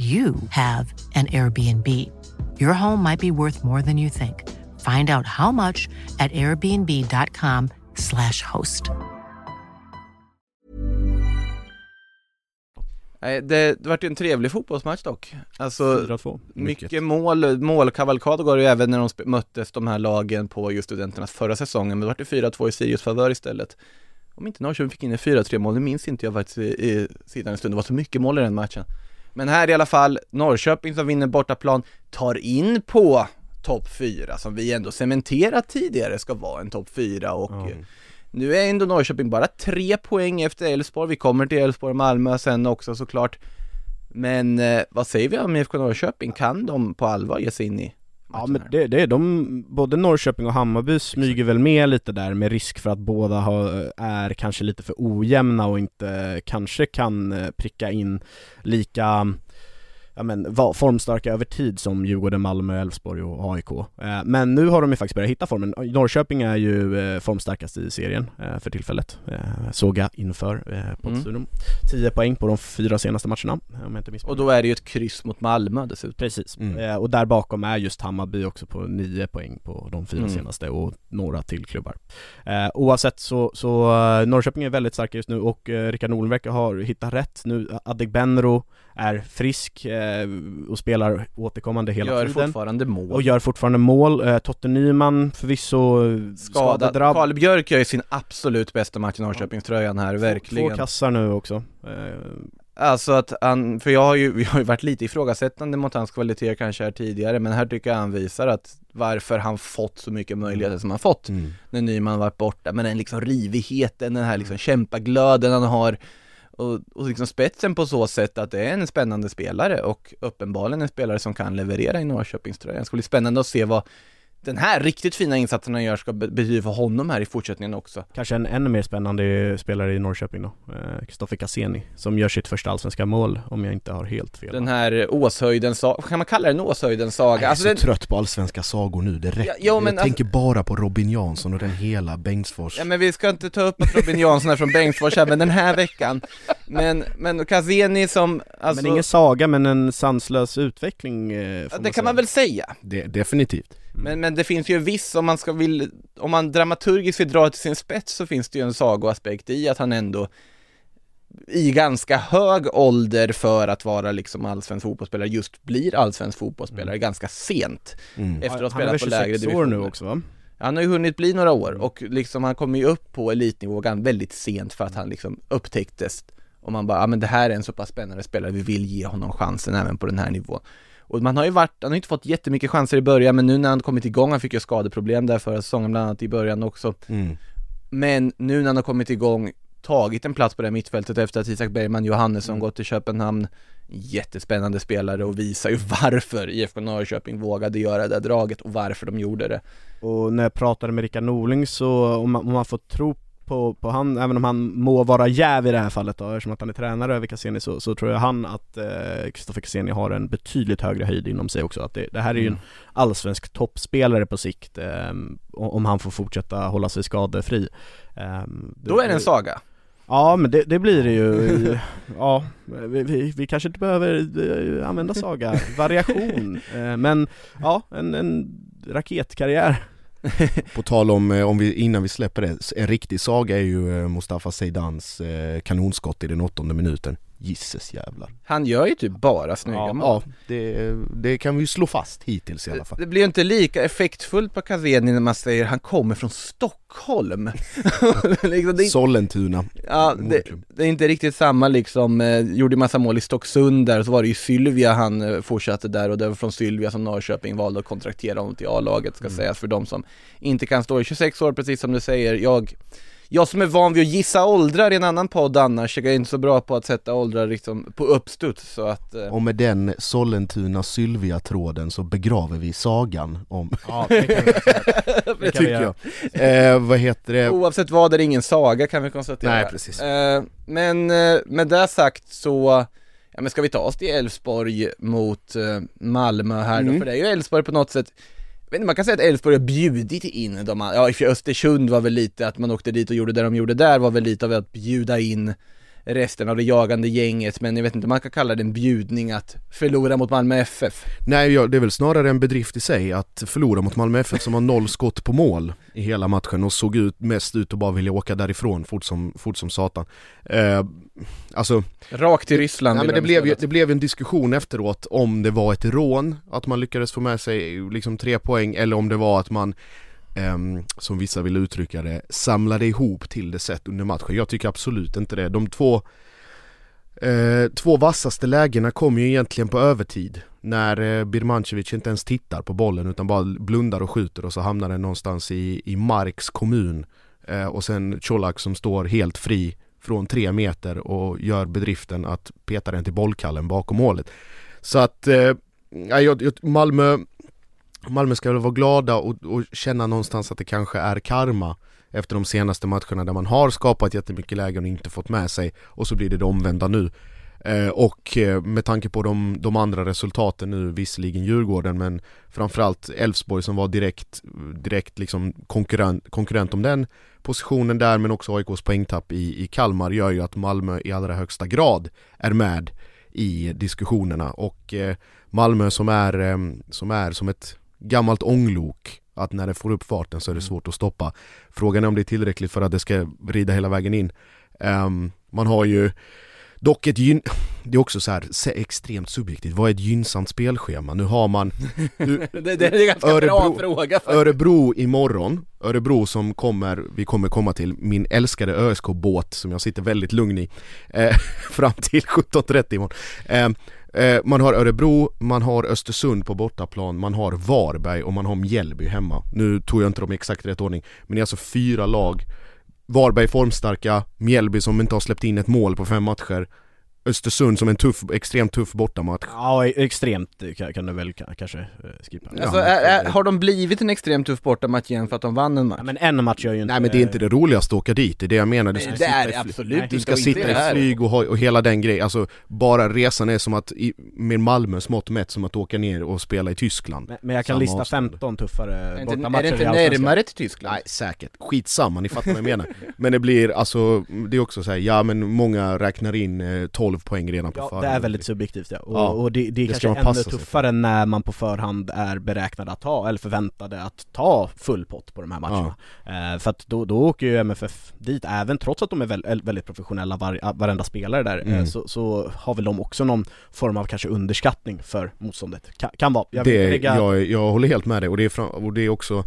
you have an Airbnb. Your home might be worth more than you think. Find out how much at airbnb.com slash host. Nej, det, det vart ju en trevlig fotbollsmatch dock. Alltså, 4-2. mycket, mycket mål, målkavalkad går det ju även när de möttes de här lagen på just studenternas förra säsongen, men det vart ju 4-2 i Sirius favör istället. Om inte Norrköping fick in en 4-3 mål, det minns inte jag faktiskt i, i sidan en stund, det var så mycket mål i den matchen. Men här i alla fall, Norrköping som vinner bortaplan tar in på topp 4 som vi ändå cementerat tidigare ska vara en topp 4 och mm. nu är ändå Norrköping bara tre poäng efter Elfsborg, vi kommer till Elfsborg och Malmö sen också såklart. Men eh, vad säger vi om IFK Norrköping? Kan de på allvar ge sig in i Ja men det, det är de, både Norrköping och Hammarby smyger väl med lite där med risk för att båda har, är kanske lite för ojämna och inte kanske kan eh, pricka in lika ja men, formstarka över tid som Djurgården, Malmö, Elfsborg och AIK. Eh, men nu har de ju faktiskt börjat hitta formen. Norrköping är ju eh, formstarkast i serien eh, för tillfället, såg jag inför Poddstudion. Mm. 10 poäng på de fyra senaste matcherna, om jag inte Och då är det ju ett kryss mot Malmö dessutom. Precis, mm. och där bakom är just Hammarby också på 9 poäng på de fyra mm. senaste och några till klubbar. Oavsett så, så Norrköping är väldigt starka just nu och Rickard Norling verkar ha hittat rätt nu. Adegbenro är frisk eh, och spelar återkommande hela gör tiden. Gör fortfarande mål. Och gör fortfarande mål. Eh, Totte Nyman förvisso skadad. Karl Björk gör ju sin absolut bästa match i Norrköpingströjan här, verkligen. Två kassar nu också. Eh. Alltså att han, för jag har ju, jag har ju varit lite ifrågasättande mot hans kvaliteter kanske här tidigare, men här tycker jag han visar att varför han fått så mycket möjligheter som han fått mm. när Nyman varit borta, men den liksom rivigheten, den här liksom kämpaglöden han har och, och liksom spetsen på så sätt att det är en spännande spelare och uppenbarligen en spelare som kan leverera i Norrköpingströjan. Det ska bli spännande att se vad den här riktigt fina insatsen han gör ska betyda för honom här i fortsättningen också. Kanske en ännu mer spännande spelare i Norrköping då, Kristoffer eh, Cassini, som gör sitt första allsvenska mål om jag inte har helt fel. Den här Åshöjdens saga, kan man kalla det en Åshöjdens saga? Jag är alltså så den... trött på allsvenska sagor nu, det räcker. Ja, men jag alltså... tänker bara på Robin Jansson och den hela Bengtsfors. Ja men vi ska inte ta upp att Robin Jansson är från Bengtsfors här, men den här veckan. Men, men Cassini som, alltså... Men ingen saga, men en sanslös utveckling eh, Det man kan säga. man väl säga. Det, definitivt. Mm. Men, men det finns ju en viss, om man ska vill, om man dramaturgiskt vill dra till sin spets så finns det ju en sagoaspekt i att han ändå i ganska hög ålder för att vara liksom allsvensk fotbollsspelare just blir allsvensk fotbollsspelare mm. ganska sent. Mm. Efter att ha spelat på lägre divisioner. år nu också va? Han har ju hunnit bli några år mm. och liksom han kommer ju upp på elitnivå väldigt sent för att han liksom upptäcktes och man bara, ja men det här är en så pass spännande spelare, vi vill ge honom chansen även på den här nivån. Och man har ju varit, han har inte fått jättemycket chanser i början men nu när han kommit igång, han fick ju skadeproblem där förra säsongen bland annat i början också. Mm. Men nu när han har kommit igång, tagit en plats på det mittfältet efter att Isak Bergman Johannesson mm. gått till Köpenhamn Jättespännande spelare och visar ju [laughs] varför IFK Norrköping vågade göra det draget och varför de gjorde det Och när jag pratade med Rickard Norling så, om man, om man får tro på, på han, även om han må vara jäv i det här fallet då, eftersom att han är tränare över Cassini så, så tror jag han att Kristoffer eh, Cassini har en betydligt högre höjd inom sig också. Att det, det här är ju en mm. allsvensk toppspelare på sikt eh, om han får fortsätta hålla sig skadefri. Eh, Då är det en saga? Ja men det, det blir det ju, ja, vi, vi, vi, kanske inte behöver eh, använda saga, variation, [laughs] eh, men ja, en, en raketkarriär [laughs] På tal om, eh, om vi, innan vi släpper det, en riktig saga är ju eh, Mustafa Seydans eh, kanonskott i den åttonde minuten. Gisses jävlar. Han gör ju typ bara snygga ja, mål. Ja, det, det, kan vi ju slå fast hittills i alla fall. Det, det blir ju inte lika effektfullt på Kazeni när man säger han kommer från Stockholm. [laughs] Liksom, det, Sollentuna. Ja, det, det, är inte riktigt samma liksom, eh, gjorde massa mål i Stocksund där, så var det ju Sylvia han eh, fortsatte där och det var från Sylvia som Norrköping valde att kontraktera honom till A-laget ska mm. sägas för de som inte kan stå i 26 år precis som du säger, jag jag som är van vid att gissa åldrar i en annan podd annars, jag är inte så bra på att sätta åldrar liksom på uppstuds så att eh... Och med den Sollentuna Sylvia-tråden så begraver vi sagan om Ja, det kan vi, [laughs] det tycker jag eh, Vad heter det? Oavsett vad är det ingen saga kan vi konstatera Nej precis eh, Men eh, med det sagt så Ja men ska vi ta oss till Elfsborg mot eh, Malmö här mm. då? För det är ju Elfsborg på något sätt man kan säga att Elfsborg har bjudit in de ja i Östersund var väl lite att man åkte dit och gjorde det de gjorde där var väl lite av att bjuda in resten av det jagande gänget, men jag vet inte om man kan kalla det en bjudning att förlora mot Malmö FF. Nej, det är väl snarare en bedrift i sig att förlora mot Malmö FF som har noll skott på mål i hela matchen och såg ut, mest ut att bara vilja åka därifrån fort som, fort som satan. Eh, alltså... Rakt till Ryssland. Ja, men det, blev ju, det blev en diskussion efteråt om det var ett rån, att man lyckades få med sig liksom tre poäng, eller om det var att man Ehm, som vissa vill uttrycka det, samlade ihop till det sätt under matchen. Jag tycker absolut inte det. De två, eh, två vassaste lägena kom ju egentligen på övertid. När eh, Birmancevic inte ens tittar på bollen utan bara blundar och skjuter och så hamnar den någonstans i, i Marks kommun. Eh, och sen Colak som står helt fri från tre meter och gör bedriften att peta den till bollkallen bakom målet. Så att, eh, jag, Malmö Malmö ska väl vara glada och, och, känna någonstans att det kanske är karma efter de senaste matcherna där man har skapat jättemycket lägen och inte fått med sig och så blir det det omvända nu. Eh, och eh, med tanke på de, de, andra resultaten nu, visserligen Djurgården men framförallt Elfsborg som var direkt, direkt liksom konkurrent, konkurrent om den positionen där men också AIKs poängtapp i, i Kalmar gör ju att Malmö i allra högsta grad är med i diskussionerna och eh, Malmö som är, eh, som är som ett gammalt ånglok att när det får upp farten så är det mm. svårt att stoppa. Frågan är om det är tillräckligt för att det ska rida hela vägen in. Um, man har ju dock ett gyn... Det är också så här extremt subjektivt, vad är ett gynnsamt spelschema? Nu har man... [laughs] Nu, det, det, är en ganska Örebro, bra fråga faktiskt. Örebro imorgon, Örebro som kommer, vi kommer komma till, min älskade ÖSK-båt som jag sitter väldigt lugn i, eh, [laughs] fram till 17.30 imorgon. Eh, Eh, man har Örebro, man har Östersund på bortaplan, man har Varberg och man har Mjällby hemma. Nu tog jag inte dem i exakt rätt ordning, men det är alltså fyra lag. Varberg formstarka, Mjällby som inte har släppt in ett mål på fem matcher Östersund som en tuff, extremt tuff bortamatch. Ja, extremt kan, du väl kanske eh, skippa. Alltså, ja, är, är, har de blivit en extremt tuff bortamatch igen för att de vann en match? Ja, men en match gör ju inte Nej men det är inte det roligaste att åka dit, det är det jag menar. Du ska det är det absolut Du ska sitta i flyg och, ha, och hela den grejen, alltså bara resan är som att, i, med Malmös mått mätt, som att åka ner och spela i Tyskland. Men, men jag kan lista avstånd. 15 tuffare bortamatcher Är det inte närmare till Tyskland? Nej säkert, skitsamma, ni fattar vad jag menar. [laughs] Men det blir alltså, det är också så här, ja men många räknar in eh, 12 poäng redan på ja, förhand. det är väldigt subjektivt ja, och, ja, och det, det är det kanske ännu tuffare när man på förhand är beräknad att ta, eller förväntade att ta full pott på de här matcherna. Ja. Eh, för att då, då åker ju MFF dit, även trots att de är väldigt, väldigt professionella, var, varenda spelare där, eh, mm. så, så, har väl de också någon form av kanske underskattning för motståndet. Kan, kan vara. Jag, det, lägga... jag, jag håller helt med dig och det är, fram, och det är också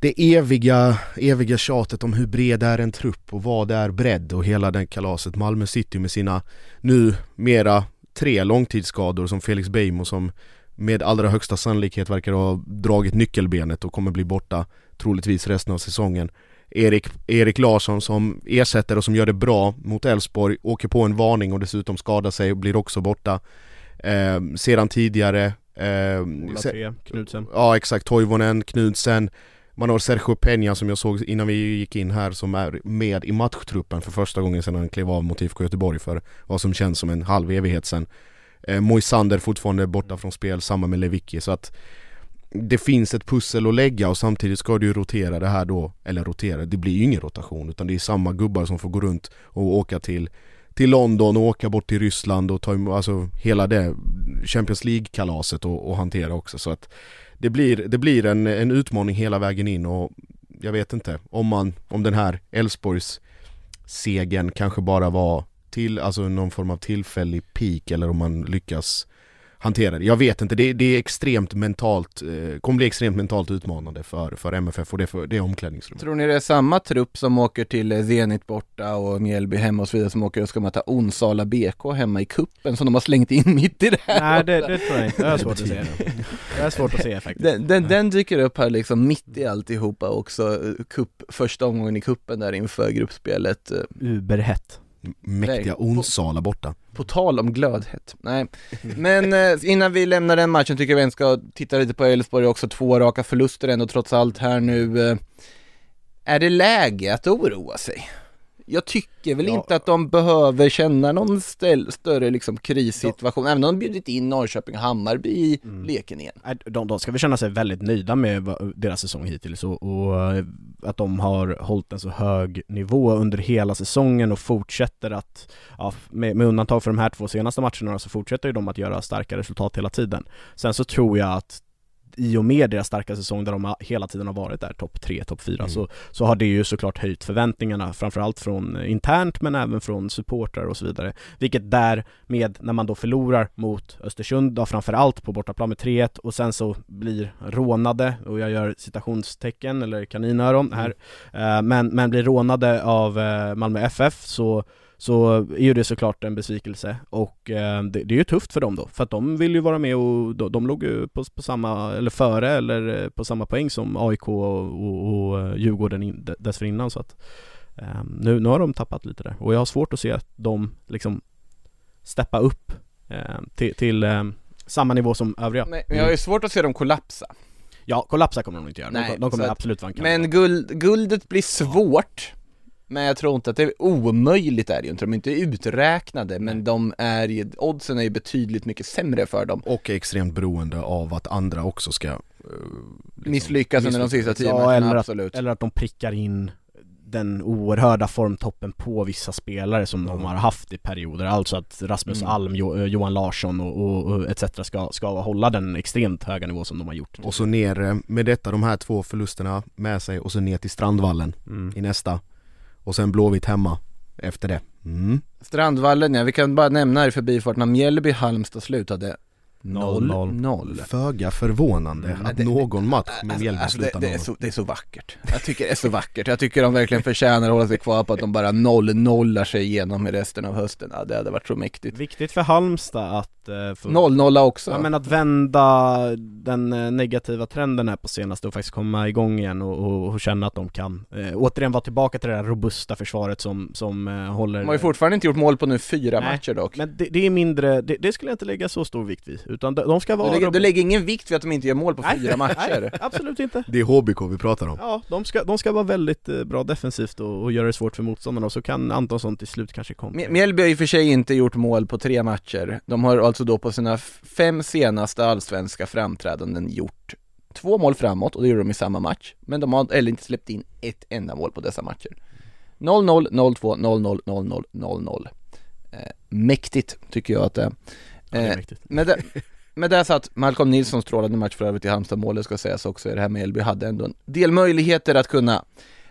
det eviga, eviga tjatet om hur bred är en trupp och vad är bredd och hela den kalaset. Malmö City med sina nu mera tre långtidsskador som Felix Beijmo som med allra högsta sannolikhet verkar ha dragit nyckelbenet och kommer bli borta troligtvis resten av säsongen. Erik, Erik Larsson som ersätter och som gör det bra mot Elfsborg, åker på en varning och dessutom skadar sig och blir också borta. Eh, sedan tidigare eh, Ola 3, Knudsen Ja exakt, Toivonen, Knudsen man har Sergio Peña som jag såg innan vi gick in här som är med i matchtruppen för första gången sedan han klev av mot IFK Göteborg för vad som känns som en halv evighet sedan. Eh, Moisander fortfarande borta från spel, samma med Lewicki så att det finns ett pussel att lägga och samtidigt ska du ju rotera det här då, eller rotera, det blir ju ingen rotation utan det är samma gubbar som får gå runt och åka till till London och åka bort till Ryssland och ta emot, alltså hela det Champions League-kalaset och, och, hantera också så att det blir, det blir en, en utmaning hela vägen in och jag vet inte om man, om den här Elfsborgs segern kanske bara var till, alltså någon form av tillfällig peak eller om man lyckas hantera det. Jag vet inte, det, det är extremt mentalt, eh, kommer bli extremt mentalt utmanande för, för MFF och det, för, det omklädningsrummet. Tror ni det är samma trupp som åker till Zenit borta och Mjällby hemma och så vidare som åker och ska möta Onsala BK hemma i kuppen som de har slängt in mitt i det här? Nej det, det tror jag inte, det är svårt att se. [laughs] Det är svårt att se faktiskt. Den, den, den dyker upp här liksom mitt i alltihopa också, kupp, första omgången i kuppen där inför gruppspelet. Uberhett mäktiga Onsala borta. På tal om glödhet, nej. Men eh, innan vi lämnar den matchen tycker jag vi ska titta lite på Elfsborg också, två raka förluster ändå trots allt här nu. Eh, är det läge att oroa sig? Jag tycker väl ja. inte att de behöver känna någon ställ, större liksom krissituation, ja. även om de bjudit in Norrköping och Hammarby i mm. leken igen. De, de ska väl känna sig väldigt nöjda med deras säsong hittills och, och eh, att de har hållit en så hög nivå under hela säsongen och fortsätter att, ja, med, med undantag för de här två senaste matcherna så fortsätter ju de att göra starka resultat hela tiden. Sen så tror jag att i och med deras starka säsong där de hela tiden har varit där topp 3, topp 4 mm. så, så har det ju såklart höjt förväntningarna framförallt från internt men även från supportrar och så vidare. Vilket därmed när man då förlorar mot Östersund då framförallt på bortaplan med 3-1 och sen så blir rånade och jag gör citationstecken eller kaninöron här mm. men, men blir rånade av eh, Malmö FF så så är ju det såklart en besvikelse och eh, det, det, är ju tufft för dem då, för att de vill ju vara med och de, de låg ju på, på, samma, eller före eller eh, på samma poäng som AIK och, och, och Djurgården in, dessförinnan så att eh, nu, nu har de tappat lite där och jag har svårt att se att de liksom steppa upp eh, till, till samma nivå som övriga. Nej, men jag har ju svårt att se dem kollapsa. Ja, kollapsa kommer de inte göra, Nej, de, de kommer absolut vanka Men guld, guldet blir svårt men jag tror inte att det är omöjligt är det ju inte, de är inte uträknade men de är ju, oddsen är ju betydligt mycket sämre för dem. Och är extremt beroende av att andra också ska uh, liksom, Misslyckas under de sista tio ja, eller absolut. att, eller att de prickar in den oerhörda formtoppen på vissa spelare som mm. de har haft i perioder, alltså att Rasmus mm. Alm, jo, eh, Johan Larsson och, och, och etc ska, ska hålla den extremt höga nivå som de har gjort. Och så ner eh, med detta, de här två förlusterna med sig och så ner till Strandvallen mm. i nästa och sen Blåvitt hemma efter det. Mm. Strandvallen ja, vi kan bara nämna här i förbifarten att Mjällby-Halmstad slutade 0-0 Föga förvånande mm. att det, någon match med Mjällby alltså, slutar det, det, är så, det är så vackert. Jag tycker det är så vackert, jag tycker de verkligen förtjänar att hålla sig kvar på att de bara 0-0 sig igenom i resten av hösten. Ja det hade varit så mäktigt. Viktigt för Halmstad att... Eh, 0-0 också. Ja men att vända den eh, negativa trenden här på senaste och faktiskt komma igång igen och, och, och känna att de kan eh, återigen vara tillbaka till det där robusta försvaret som, som eh, håller De har ju fortfarande inte gjort mål på nu fyra Nej, matcher dock. men det, det är mindre, det, det, skulle jag inte lägga så stor vikt vid utan de ska vara... Du lägger, du lägger ingen vikt vid att de inte gör mål på fyra matcher? Nej, absolut inte. Det är HBK vi pratar om. Ja, de ska, de ska vara väldigt eh, bra defensivt och, och göra det svårt för motståndarna och så kan Antonsson till slut kanske komma. Mjällby har i och för sig inte gjort mål på tre matcher. De har alltså då på sina fem senaste allsvenska framträdanden gjort två mål framåt och det gjorde de i samma match Men de har eller inte släppt in ett enda mål på dessa matcher. 0-0, 0-2, 0-0, 0-0, 0-0 eh, Mäktigt tycker jag att det är Ja, det är eh, med, det, med det satt Malcolm Nilsson strålande match för övrigt i Halmstad-målet ska sägas också i det här med Elby hade ändå en del möjligheter att kunna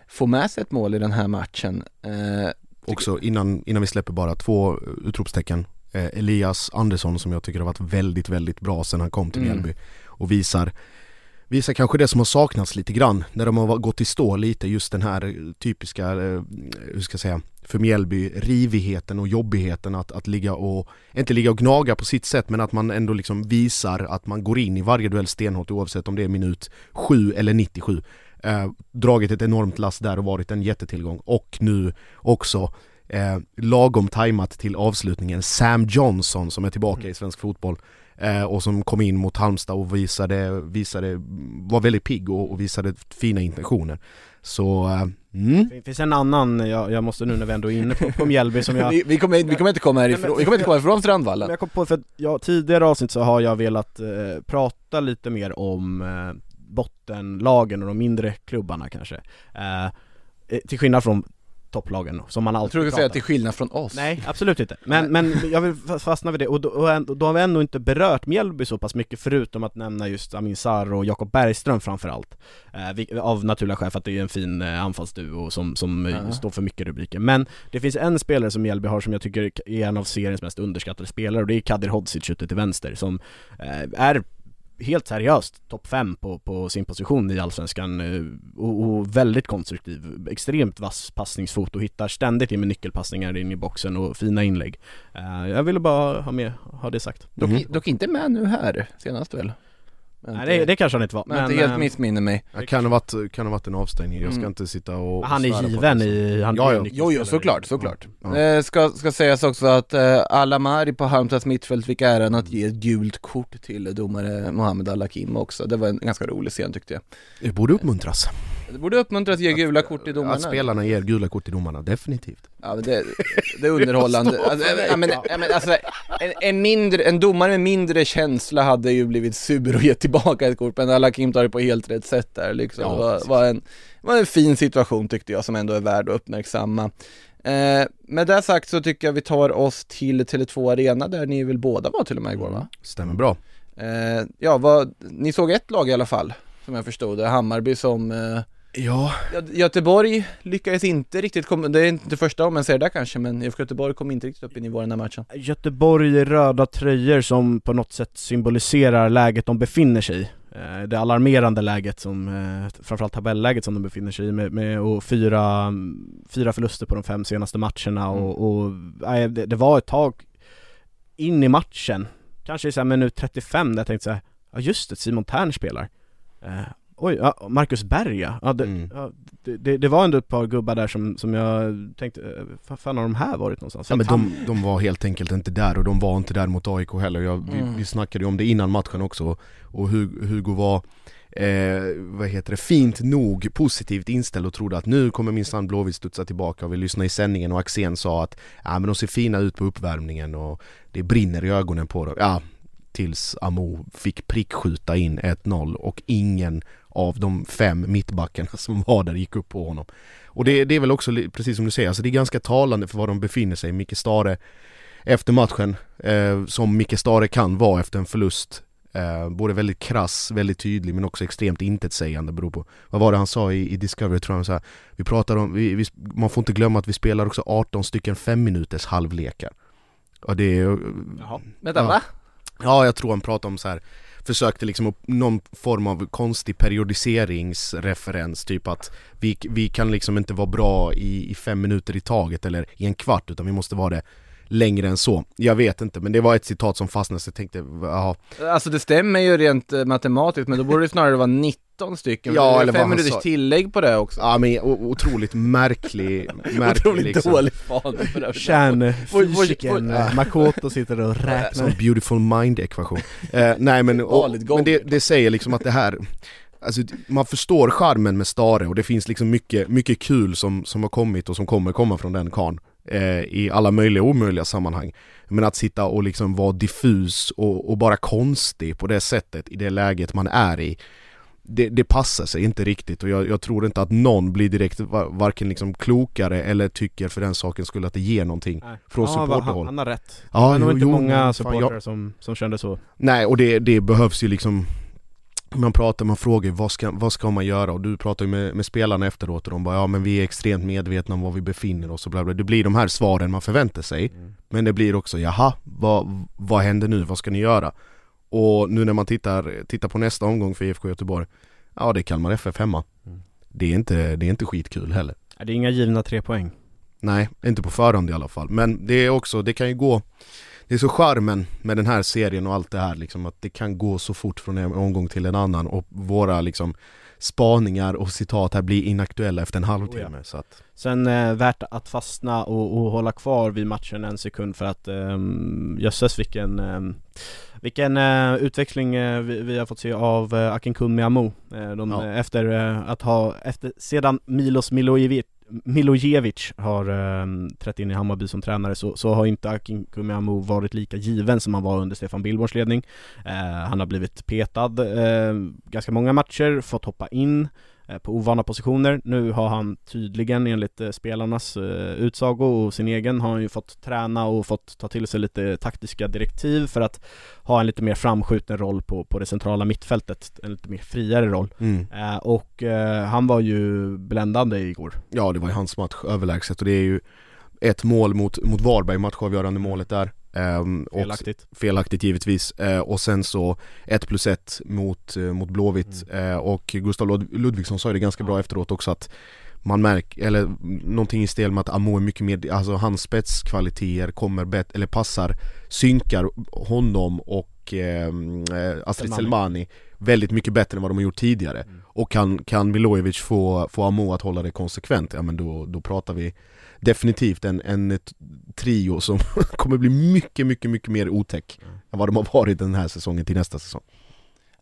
få med sig ett mål i den här matchen. Eh, Också innan, innan vi släpper bara två utropstecken. Eh, Elias Andersson som jag tycker har varit väldigt, väldigt bra sedan han kom till mm. Mjällby och visar visar kanske det som har saknats lite grann när de har gått i stå lite just den här typiska, eh, hur ska jag säga, för Mjällby, rivigheten och jobbigheten att, att ligga och, inte ligga och gnaga på sitt sätt men att man ändå liksom visar att man går in i varje duell stenhårt oavsett om det är minut 7 eller 97. Eh, dragit ett enormt lass där och varit en jättetillgång och nu också eh, lagom tajmat till avslutningen Sam Johnson som är tillbaka mm. i svensk fotboll eh, och som kom in mot Halmstad och visade, visade var väldigt pigg och, och visade fina intentioner. Så eh, Mm. Det finns en annan, jag, jag, måste nu när vi ändå är inne på, på Mjällby som jag [laughs] vi, kommer, vi kommer inte komma härifrån, vi kommer inte komma ifrån Strandvallen Jag kom på, för jag, tidigare avsnitt så har jag velat eh, prata lite mer om eh, bottenlagen och de mindre klubbarna kanske eh, eh Till skillnad från topplagen som man alltid Jag tror du säga till skillnad från oss? Nej, absolut inte. Men, men jag vill fastna vid det, och då, och då har vi ändå inte berört Mjällby så pass mycket förutom att nämna just Amin Sarr och Jakob Bergström framförallt. Eh, Av naturliga skäl för att det är en fin eh, anfallsduo som, som -huh. står för mycket rubriker. Men det finns en spelare som Mjällby har som jag tycker är en av seriens mest underskattade spelare och det är Kadir Hodzic ute till vänster som eh, är helt seriöst topp 5 på, på sin position i Allsvenskan eh, och, och, väldigt konstruktiv, extremt vass passningsfot och hittar ständigt in med nyckelpassningar in i boxen och fina inlägg. Uh, jag ville bara ha med, ha det sagt. Dock, mm. dock inte med nu här senast väl? Nej det, det kanske han inte var men, men inte helt äh, missminner mig. Ja, kan, ha varit, kan ha varit en avstängning, jag ska mm. inte sitta och Han är given i, han ja, ja. Jo, jo såklart, såklart. Ja. Eh, ska, ska sägas också att eh, Alamari på Halmstads mittfält fick äran att ge ett gult kort till domare Mohamed Al-Hakim också. Det var en ganska rolig scen tyckte jag. Det borde uppmuntras Det borde uppmuntras att ge gula kort till domarna. Att spelarna ger gula kort till domarna, definitivt. Ja men det, det är underhållande. [laughs] Alltså, ja, men, ja, men, alltså, en, en, mindre, en domare med mindre känsla hade ju blivit sur och [laughs] gett tillbaka ett kort Men Alakim tar det på helt rätt sätt där liksom. Ja, var, var, en, var en fin situation tyckte jag som ändå är värd att uppmärksamma. Eh, Med det sagt så tycker jag vi tar oss till Tele2 Arena där ni väl båda var till och med igår va? Stämmer bra. Eh, Ja, vad, ni såg ett lag i alla fall som jag förstod det, Hammarby som eh, Ja. Göteborg lyckades inte riktigt komma, det är inte första gången man ser det kanske men IFK Göteborg kom inte riktigt upp i nivå den här matchen. Göteborg i röda tröjor som på något sätt symboliserar läget de befinner sig i. Eh, det alarmerande läget som, eh, framförallt tabelläget som de befinner sig i med, med och fyra, fyra förluster på de fem senaste matcherna och, mm. och nej, det, det, var ett tag in i matchen, kanske i så minut 35 där jag tänkte såhär, ja just det, Simon Tern spelar. Eh, Oj, ja, Marcus Berg ja, det, mm. ja det, det, var ändå ett par gubbar där som, som jag tänkte, eh, vad fan har de här varit någonstans? Ja men de, de var helt enkelt inte där och de var inte där mot AIK heller, jag, mm. vi, vi snackade ju om det innan matchen också och Hugo var eh, vad heter det, fint nog positivt inställd och trodde att nu kommer minsann Blåvitt studsa tillbaka och vi lyssnade i sändningen och Axén sa att ja men de ser fina ut på uppvärmningen och det brinner i ögonen på dem, ja tills Amo fick prickskjuta in 1-0 och ingen av de fem mittbackarna [laughs] som var där gick upp på honom. Och det, det är väl också precis som du säger, alltså det är ganska talande för var de befinner sig. Micke Stare efter matchen, eh, som Micke Stare kan vara efter en förlust Eh, både väldigt krass, väldigt tydlig men också extremt intetsägande beror på Vad var det han sa i, i Discovery tror jag, så här, Vi pratar om, vi, vi, man får inte glömma att vi spelar också 18 stycken fem minuters halvlekar Och det är... Jaha, vänta ja. va? Ja, jag tror han pratade om så här försökte liksom någon form av konstig periodiseringsreferens, typ att vi, vi kan liksom inte vara bra i, i fem minuter i taget eller i en kvart utan vi måste vara det längre än så. Jag vet inte, men det var ett citat som fastnade så jag tänkte, jaha. Alltså det stämmer ju rent eh, matematiskt, men då borde det snarare vara 19 stycken, ja, eller fem minuters tillägg på det också. Ja men otroligt märklig, märklig Otroligt liksom. dålig fan för det. Kärnfysikern Makoto sitter och räknar. Som beautiful mind-ekvation. eh, nej men, och, men det, det säger liksom att det här Alltså, man förstår charmen med Stare och det finns liksom mycket, mycket kul som, som har kommit och som kommer komma från den karn eh, i alla möjliga och omöjliga sammanhang. Men att sitta och liksom vara diffus och, och bara konstig på det sättet i det läget man är i det, det, passar sig inte riktigt och jag, jag, tror inte att någon blir direkt varken liksom klokare eller tycker för den saken skulle att det ger någonting Nej. från ja, supporterhåll. Han, har rätt. Ja, det var inte många supportrar som, som kände så. Nej, och det, det behövs ju liksom man pratar, man frågar vad ska, vad ska man göra? Och du pratar ju med, med spelarna efteråt och de bara ja men vi är extremt medvetna om var vi befinner oss och bla bla. Det blir de här svaren man förväntar sig mm. Men det blir också jaha, vad, vad händer nu? Vad ska ni göra? Och nu när man tittar, tittar på nästa omgång för IFK Göteborg Ja det är Kalmar FF hemma mm. det, är inte, det är inte skitkul heller Det är inga givna tre poäng Nej, inte på förhand i alla fall Men det är också, det kan ju gå det är så charmen med den här serien och allt det här liksom att det kan gå så fort från en omgång till en annan och våra liksom spaningar och citat här blir inaktuella efter en halvtimme oh ja. så att... Sen eh, värt att fastna och, och, hålla kvar vid matchen en sekund för att eh, jösses vilken eh, vilken eh, utveckling eh, vi, vi, har fått se av eh, Akinkunmi Amo eh, de, ja. Efter eh, att ha, efter, sedan Milos Milojevic Milojevic har eh, trätt in i Hammarby som tränare så, så har inte Akin Kumiamo varit lika given som han var under Stefan Billborns ledning. Eh, han har blivit petad eh, ganska många matcher, fått hoppa in på ovana positioner. Nu har han tydligen enligt eh, spelarnas eh, utsago och sin egen har han ju fått träna och fått ta till sig lite taktiska direktiv för att ha en lite mer framskjuten roll på, på det centrala mittfältet, en lite mer friare roll. Mm. och han var ju bländande igår. Ja det var ju hans match överlägset och det är ju ett mål mot, mot Varberg, matchavgörande målet där Um, felaktigt. Och, felaktigt givetvis. Uh, och sen så 1 plus 1 mot, uh, mot Blåvitt. Mm. Uh, och Gustav Lud Ludvigsson sa det ganska bra efteråt också att man märker, eller någonting i stil med att Amo är mycket mer, alltså hans spetskvaliteter kommer bättre, eller passar, synkar honom och eh, Astrid Selmani väldigt mycket bättre än vad de har gjort tidigare. Mm. Och kan, kan Milojevic få, få Amo att hålla det konsekvent, ja men då, då pratar vi definitivt en, en trio som [laughs] kommer bli mycket, mycket, mycket mer otäck mm. än vad de har varit den här säsongen till nästa säsong.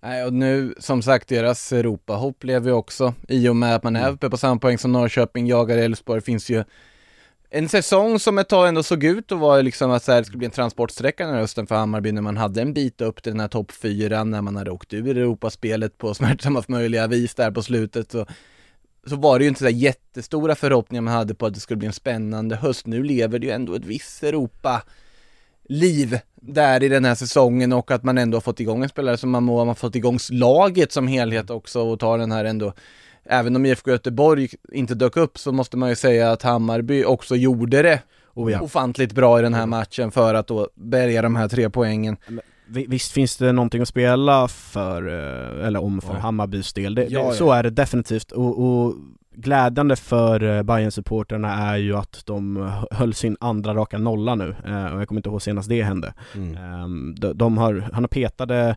Nej, och nu som sagt deras Europahopp lever ju också i och med att man är mm. uppe på samma poäng som Norrköping, jagar Elfsborg, finns ju en säsong som ett tag ändå såg ut att vara liksom att så här, det skulle bli en transportsträcka den här hösten för Hammarby när man hade en bit upp till den här topp fyra när man hade åkt ur Europaspelet på [laughs] smärtsammast möjliga vis där på slutet så så var det ju inte så jättestora förhoppningar man hade på att det skulle bli en spännande höst. Nu lever det ju ändå ett visst Europa liv där i den här säsongen och att man ändå har fått igång en spelare som man må, man har fått igång laget som helhet också och tar den här ändå Även om IFK Göteborg inte dök upp så måste man ju säga att Hammarby också gjorde det oh ja. ofantligt bra i den här matchen för att då bärga de här tre poängen. Visst finns det någonting att spela för, eh, eller om för ja. Hammarbys del, det, ja, det, så är det definitivt och, och glädjande för eh, bayern supporterna är ju att de höll sin andra raka nolla nu, eh, och jag kommer inte ihåg senast det hände. Mm. Ehm, de, de, har, han har petade,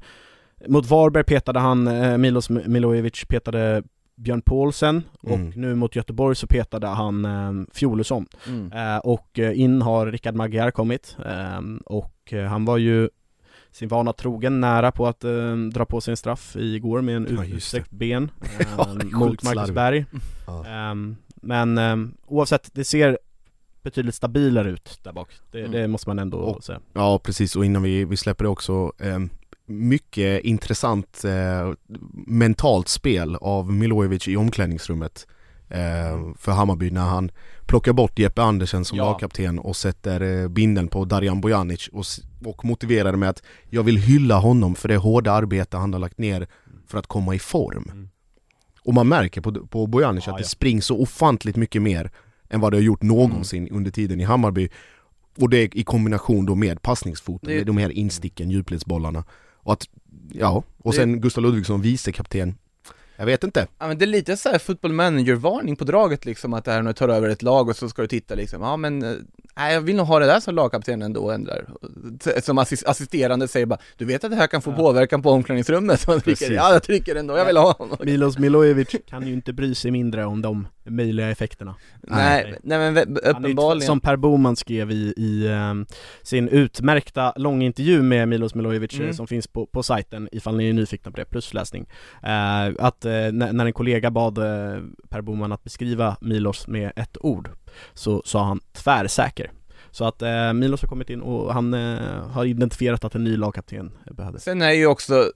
mot Varberg petade han, Milos Milojevic petade Björn Paulsen och mm. nu mot Göteborg så petade han eh, Fjolesson. Mm. och in har Rickard Magyar kommit ehm, och han var ju sin vana trogen nära på att eh, dra på sig en straff igår med en ja, utsträckt ben [laughs] eh, mot Marcus Berg. Ja. Um, men um, oavsett, det ser betydligt stabilare ut där bak. Det, mm. det måste man ändå och, säga. Ja precis, och innan vi, vi släpper det också eh, mycket intressant eh, mentalt spel av Milojevic i omklädningsrummet eh, för Hammarby när han plockar bort Jeppe Andersen som ja. lagkapten och sätter eh, binden på Darjan Bojanic och, och motiverar det med att jag vill hylla honom för det hårda arbete han har lagt ner för att komma i form. Mm. Och man märker på, på Bojanic ja, att det springs så ofantligt mycket mer än vad det har gjort någonsin mm. under tiden i Hammarby. Och det i kombination då med passningsfoten, med de här insticken, djupledsbollarna. Och att, ja, och sen Gustav Ludvigsson, vicekapten jag vet inte. Ja men det är lite såhär football manager-varning på draget liksom, att det här när du tar över ett lag och så ska du titta liksom, ja men eh, nej jag vill nog ha det där som lagkapten ändå, ändrar. Som assist assisterande säger bara, du vet att det här kan få ja. påverkan på omklädningsrummet? Man trycker, ja jag trycker ändå, jag vill ha honom. Milos Milojevic kan ju inte bry sig mindre om de möjliga effekterna. Nej, nej, men uppenbarligen. Som Per Boman skrev i, i um, sin utmärkta långintervju med Milos Milojevic mm. som finns på, på sajten ifall ni är nyfikna på det, plusläsning. Uh, att uh, när en kollega bad uh, Per Boman att beskriva Milos med ett ord så sa han tvärsäker. Så att eh, Milos har kommit in och han eh, har identifierat att en ny lagkapten behövdes. Sen är ju också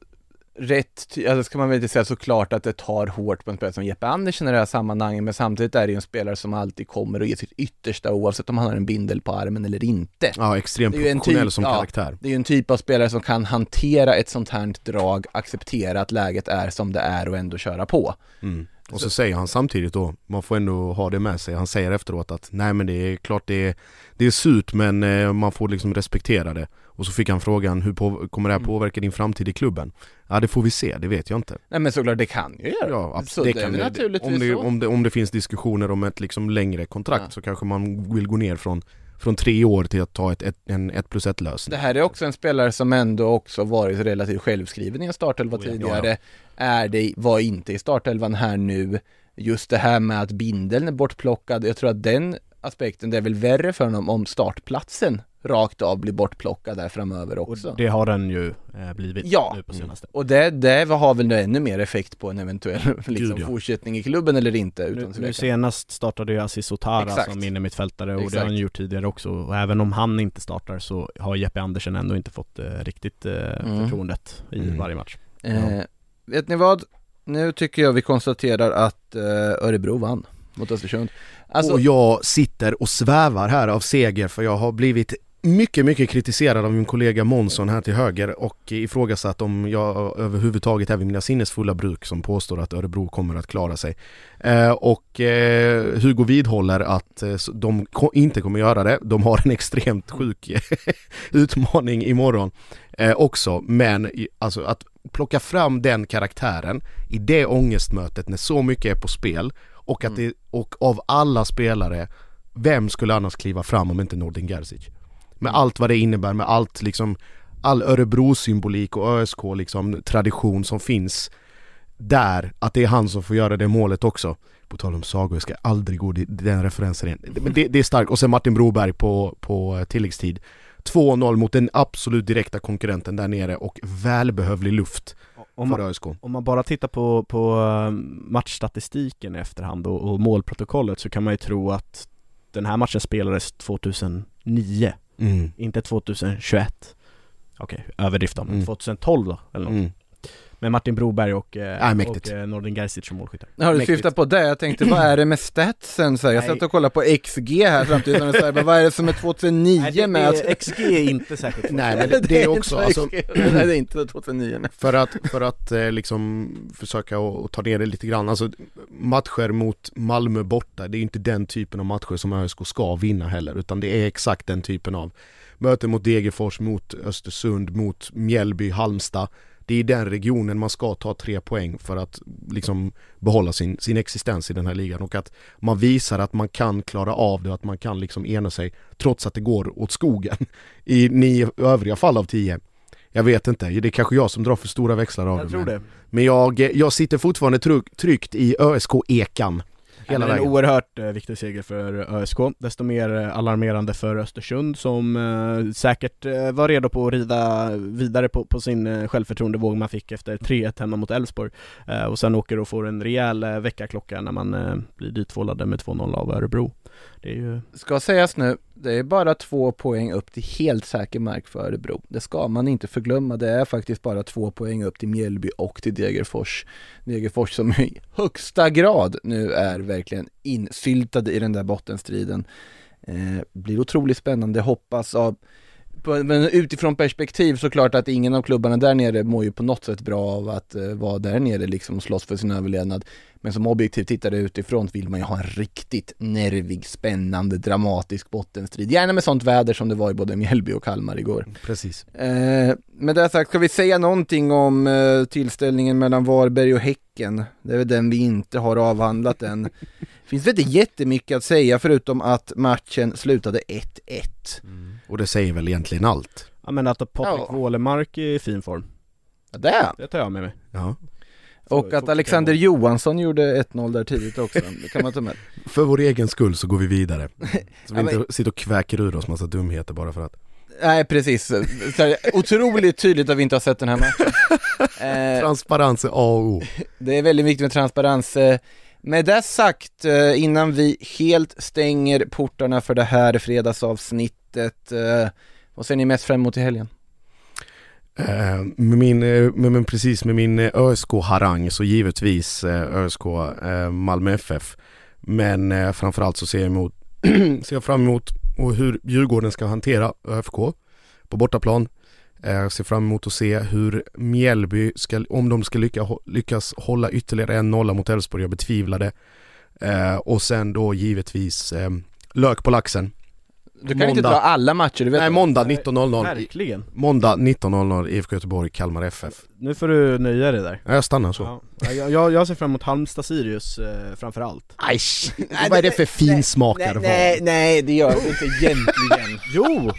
rätt, alltså ska man väl inte säga såklart att det tar hårt på en spelare som Jeppe Andersen i det här sammanhanget, men samtidigt är det ju en spelare som alltid kommer och ger sitt yttersta oavsett om han har en bindel på armen eller inte. Ja, extremt professionell typ, som ja, karaktär. Det är ju en typ av spelare som kan hantera ett sånt här drag, acceptera att läget är som det är och ändå köra på. Mm. Och så, säger han samtidigt då, man får ändå ha det med sig, han säger efteråt att nej men det är klart det är, det är surt men eh, man får liksom respektera det. Och så fick han frågan, hur på, kommer det här mm. påverka din framtid i klubben? Ja det får vi se, det vet jag inte. Nej men såklart, det kan ju göra. Ja absolut, det, kan det, naturligtvis om det, om, det, om det finns diskussioner om ett liksom längre kontrakt ja. så kanske man vill gå ner från från tre år till att ta ett, ett, en 1 plus 1 lösning. Det här är också en spelare som ändå också varit relativt självskriven i en startelva Oh ja, tidigare. ja, Är det, var inte i startelvan här nu. Just det här med att bindeln är bortplockad. Jag tror att den aspekten, det är väl värre för honom om startplatsen rakt av blir bortplockad där framöver också. Och det har den ju eh, blivit Ja. nu på senaste. Och det, det har väl ännu mer effekt på en eventuell [laughs] liksom, ja. fortsättning i klubben eller inte utan Nu, nu senast startade ju Aziz Otara Exakt. som innermittfältare och det Exakt. har han gjort tidigare också och även om han inte startar så har Jeppe Andersen ändå inte fått eh, riktigt eh, Mm. förtroendet i Mm. varje match. Eh, vet ni vad? Nu tycker jag vi konstaterar att eh, Örebro vann mot Östersund. Alltså, och jag sitter och svävar här av seger för jag har blivit mycket, mycket kritiserad av min kollega Månsson här till höger och ifrågasatt om jag överhuvudtaget är vid mina sinnesfulla bruk som påstår att Örebro kommer att klara sig. Eh, och eh, Hugo vidhåller att eh, de ko- inte kommer göra det. De har en extremt sjuk [laughs] utmaning imorgon eh, också. Men alltså att plocka fram den karaktären i det ångestmötet när så mycket är på spel och att det, och av alla spelare, vem skulle annars kliva fram om inte Nordin Gerzic? Med allt vad det innebär, med allt liksom, all Örebro-symbolik och ÖSK liksom tradition som finns där, att det är han som får göra det målet också. På tal om sagor, jag ska aldrig gå den referensen igen. Men det, det är starkt. Och sen Martin Broberg på, på tilläggstid. 2-0 mot den absolut direkta konkurrenten där nere och välbehövlig luft Om för man, ÖSK. om man bara tittar på, på eh, matchstatistiken i efterhand och, och målprotokollet så kan man ju tro att den här matchen spelades 2009, Mm. inte 2021. Okej, överdrift då, men Mm. 2012 då, eller något. Mm. Med Martin Broberg och, eh, Ja, mäktigt. och eh, Nordin Gerzic som målskyttar. Har du Mäktigt. syftat på det? Jag tänkte, vad är det med statsen? Så här, jag satt och kollade på XG här samtidigt som jag sa, vad är det som är 2009 Nej, det, med att... det, XG är inte särskilt Nej men det, det är [laughs] också, alltså. Nej det är inte 2009 nej. För att, för att eh, liksom försöka och, och ta ner det lite grann, alltså matcher mot Malmö borta, det är inte den typen av matcher som ÖSK ska vinna heller, utan det är exakt den typen av möten mot Degerfors, mot Östersund, mot Mjällby, Halmstad. Det är i den regionen man ska ta tre poäng för att liksom behålla sin, sin existens i den här ligan och att man visar att man kan klara av det och att man kan liksom ena sig trots att det går åt skogen [laughs] i nio övriga fall av tio. Jag vet inte, det är kanske jag som drar för stora växlar av Jag det. men, det. men jag, jag sitter fortfarande trygg, tryggt i ÖSK-ekan. Hela är en oerhört eh, viktig seger för ÖSK, desto mer eh, alarmerande för Östersund som eh, säkert eh, var redo på att rida vidare på, på sin eh, självförtroendevåg man fick efter 3-1 hemma mot Elfsborg. Eh, och sen åker och får en rejäl eh, väckarklocka när man eh, blir dittvålade med 2-0 av Örebro. Det är ju Ska sägas nu, det är bara två poäng upp till helt säker mark för Örebro. Det ska man inte förglömma, det är faktiskt bara två poäng upp till Mjällby och till Degerfors. Degerfors som i högsta grad nu är verkligen insyltade i den där bottenstriden. Eh, blir otroligt spännande, hoppas av men utifrån perspektiv såklart att ingen av klubbarna där nere mår ju på något sätt bra av att eh, vara där nere liksom och slåss för sin överlevnad. Men som objektiv tittare utifrån vill man ju ha en riktigt nervig, spännande, dramatisk bottenstrid. Gärna med sånt väder som det var i både Mjällby och Kalmar igår. Precis. Eh, med det sagt, ska vi säga någonting om eh, tillställningen mellan Varberg och Häcken? Det är väl den vi inte har avhandlat än. [laughs] Finns väl inte jättemycket att säga förutom att matchen slutade 1-1. Och det säger väl egentligen allt. Ja men att Patrik Ja. Wålemark är i fin form, Ja, det är det tar jag med mig. Ja. Och att Alexander Johansson gjorde 1-0 där tidigt också, [laughs] det kan man ta med. För vår egen skull så går vi vidare. [laughs] Så vi Ja, men- inte sitter och kväker ur oss massa dumheter bara för att. Nej precis, så otroligt tydligt att vi inte har sett den här matchen. [laughs] Eh, Transparens är A och O. det är väldigt viktigt med transparens. Eh, Med det sagt, eh, innan vi helt stänger portarna för det här fredagsavsnittet, eh, vad ser ni mest fram emot i helgen? Eh, med min, eh, med, med, precis med min eh, ÖSK-harang så givetvis ÖSK Malmö FF. Men framförallt så ser jag, emot, [clears throat] ser jag fram emot och hur Djurgården ska hantera ÖFK på bortaplan. Jag ser fram emot att se hur Mjällby, ska, om de ska lycka, lyckas hålla ytterligare en nolla mot Elfsborg, jag betvivlar det. Och sen då givetvis lök på laxen. Du kan inte dra alla matcher, du vet Nej, måndag 19.00 Verkligen. Måndag 19.00 IFK Göteborg, Kalmar FF Nu får du nöja dig där. Ja, jag stannar så Ja. Jag, jag, jag ser fram emot Halmstad-Sirius eh, framförallt. Aj, [laughs] vad är det för finsmakare nej, nej, nej, det gör du inte egentligen. Jo!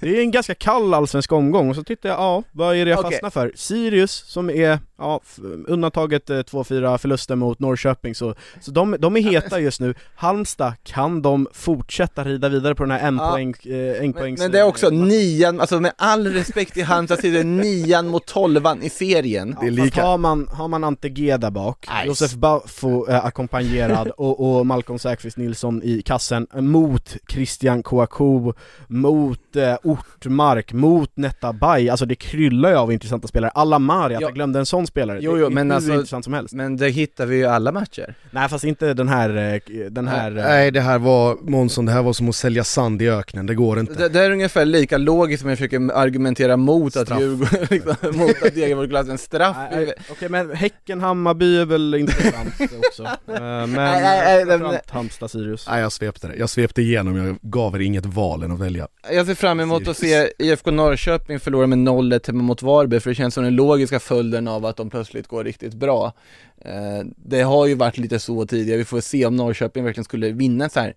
Det är en ganska kall allsvensk omgång, och så tittar jag, ja, vad är det jag Okej. fastnar för? Sirius, som är, ja, undantaget eh, 2-4 förluster mot Norrköping, så, så de, de är heta just nu. Halmstad, kan de fortsätta rida vidare på den här en Ja. poäng, eh, en Men, poängs, men det är också eh, nian, alltså med all respekt till Halmstad så är det nian mot tolvan i serien. Ja, är fast lika. har man, har man Ante G där bak, Nej. Josef Baffo eh, ackompanjerad och, och Malcolm Säfqvist Nilsson i kassen mot Christian Kouakou, mot eh, Ortmark, mot Netabay, alltså det kryllar ju av intressanta spelare. Alamari, att Ja. jag glömde en sån spelare, Jo, det jo, är men hur alltså- intressant som helst. Men det hittar vi ju alla matcher. Nej fast inte den här, eh, den här... eh, Nej det här var, Månsson, det här var som att sälja sand i öknen, det går inte Det, det är ungefär lika logiskt som jag försöker argumentera mot att Straff. Djurgården, [laughs] liksom, mot att Degerfors klassar en straff. Nej, nej, Okej men Häcken-Hammarby är väl intressant [laughs] också, men Nej, nej, nej, nej, framförallt Halmstad-Sirius. Nej jag svepte det, jag svepte igenom, jag gav er inget val än att välja Jag ser fram emot att se IFK Norrköping förlora med 0-1 hemma mot Varberg, för det känns som den logiska följden av att de plötsligt går riktigt bra. Eh, det har ju varit lite så tidigare, vi får se om Norrköping verkligen skulle vinna så här.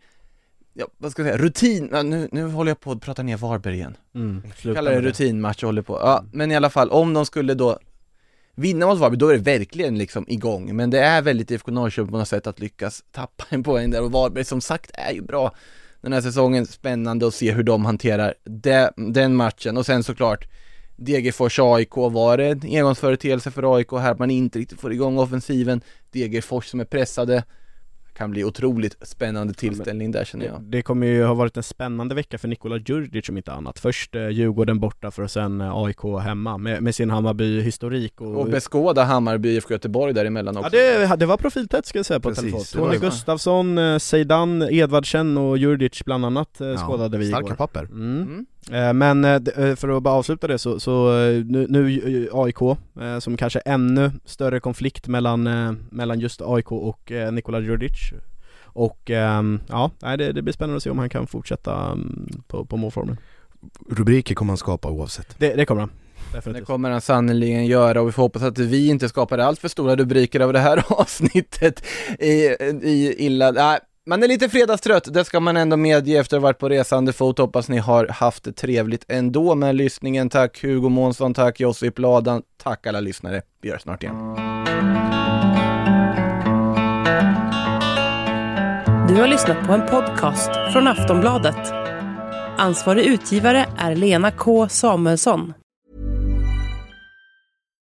Ja, vad ska jag säga, rutin, ja, nu, nu håller jag på att prata ner Varberg igen. Mm, Kallar det rutinmatch och håller på, ja men i alla fall, om de skulle då vinna mot Varberg, då är det verkligen liksom igång, men det är väldigt IFK Norrköping på något sätt att lyckas tappa en poäng där och Varberg som sagt är ju bra den här säsongen, spännande att se hur de hanterar de, den matchen. Och sen såklart Degerfors AIK var det en engångsföreteelse för AIK här, att man inte riktigt får igång offensiven. Degerfors som är pressade kan bli otroligt spännande tillställning där känner Det, jag det kommer ju ha varit en spännande vecka för Nikola Djurdjic om inte annat. Först eh, Djurgården borta för att sen eh, AIK hemma med, med sin Hammarby-historik och... Och beskåda Hammarby IFK Göteborg däremellan också ja det, det var profiltätt ska jag säga på Precis, telefon. Tony. Gustafsson, eh, Edvardsen och Djurdjic bland annat eh, skådade vi Starka igår. papper Mm. mm. Eh, Men eh, eh, för att bara avsluta det så, så nu, nu AIK, som kanske ännu större konflikt mellan, mellan just AIK och Nikola Djurdjic och ehm, ja, det, det blir spännande att se om han kan fortsätta mm, på, på målformen. Rubriker kommer han skapa oavsett Det, det kommer han. Det Definitivt. kommer han sannerligen göra och vi får hoppas att vi inte skapar allt för stora rubriker av det här [laughs] avsnittet i, i illa, nej, man är lite fredagstrött, det ska man ändå medge efter att ha varit på resande fot. Hoppas ni har haft det trevligt ändå med lyssningen. Tack Hugo Månsson, tack Josip Ladan, tack alla lyssnare. Vi hörs snart igen. Du har lyssnat på en podcast från Aftonbladet. Ansvarig utgivare är Lena K Samuelsson.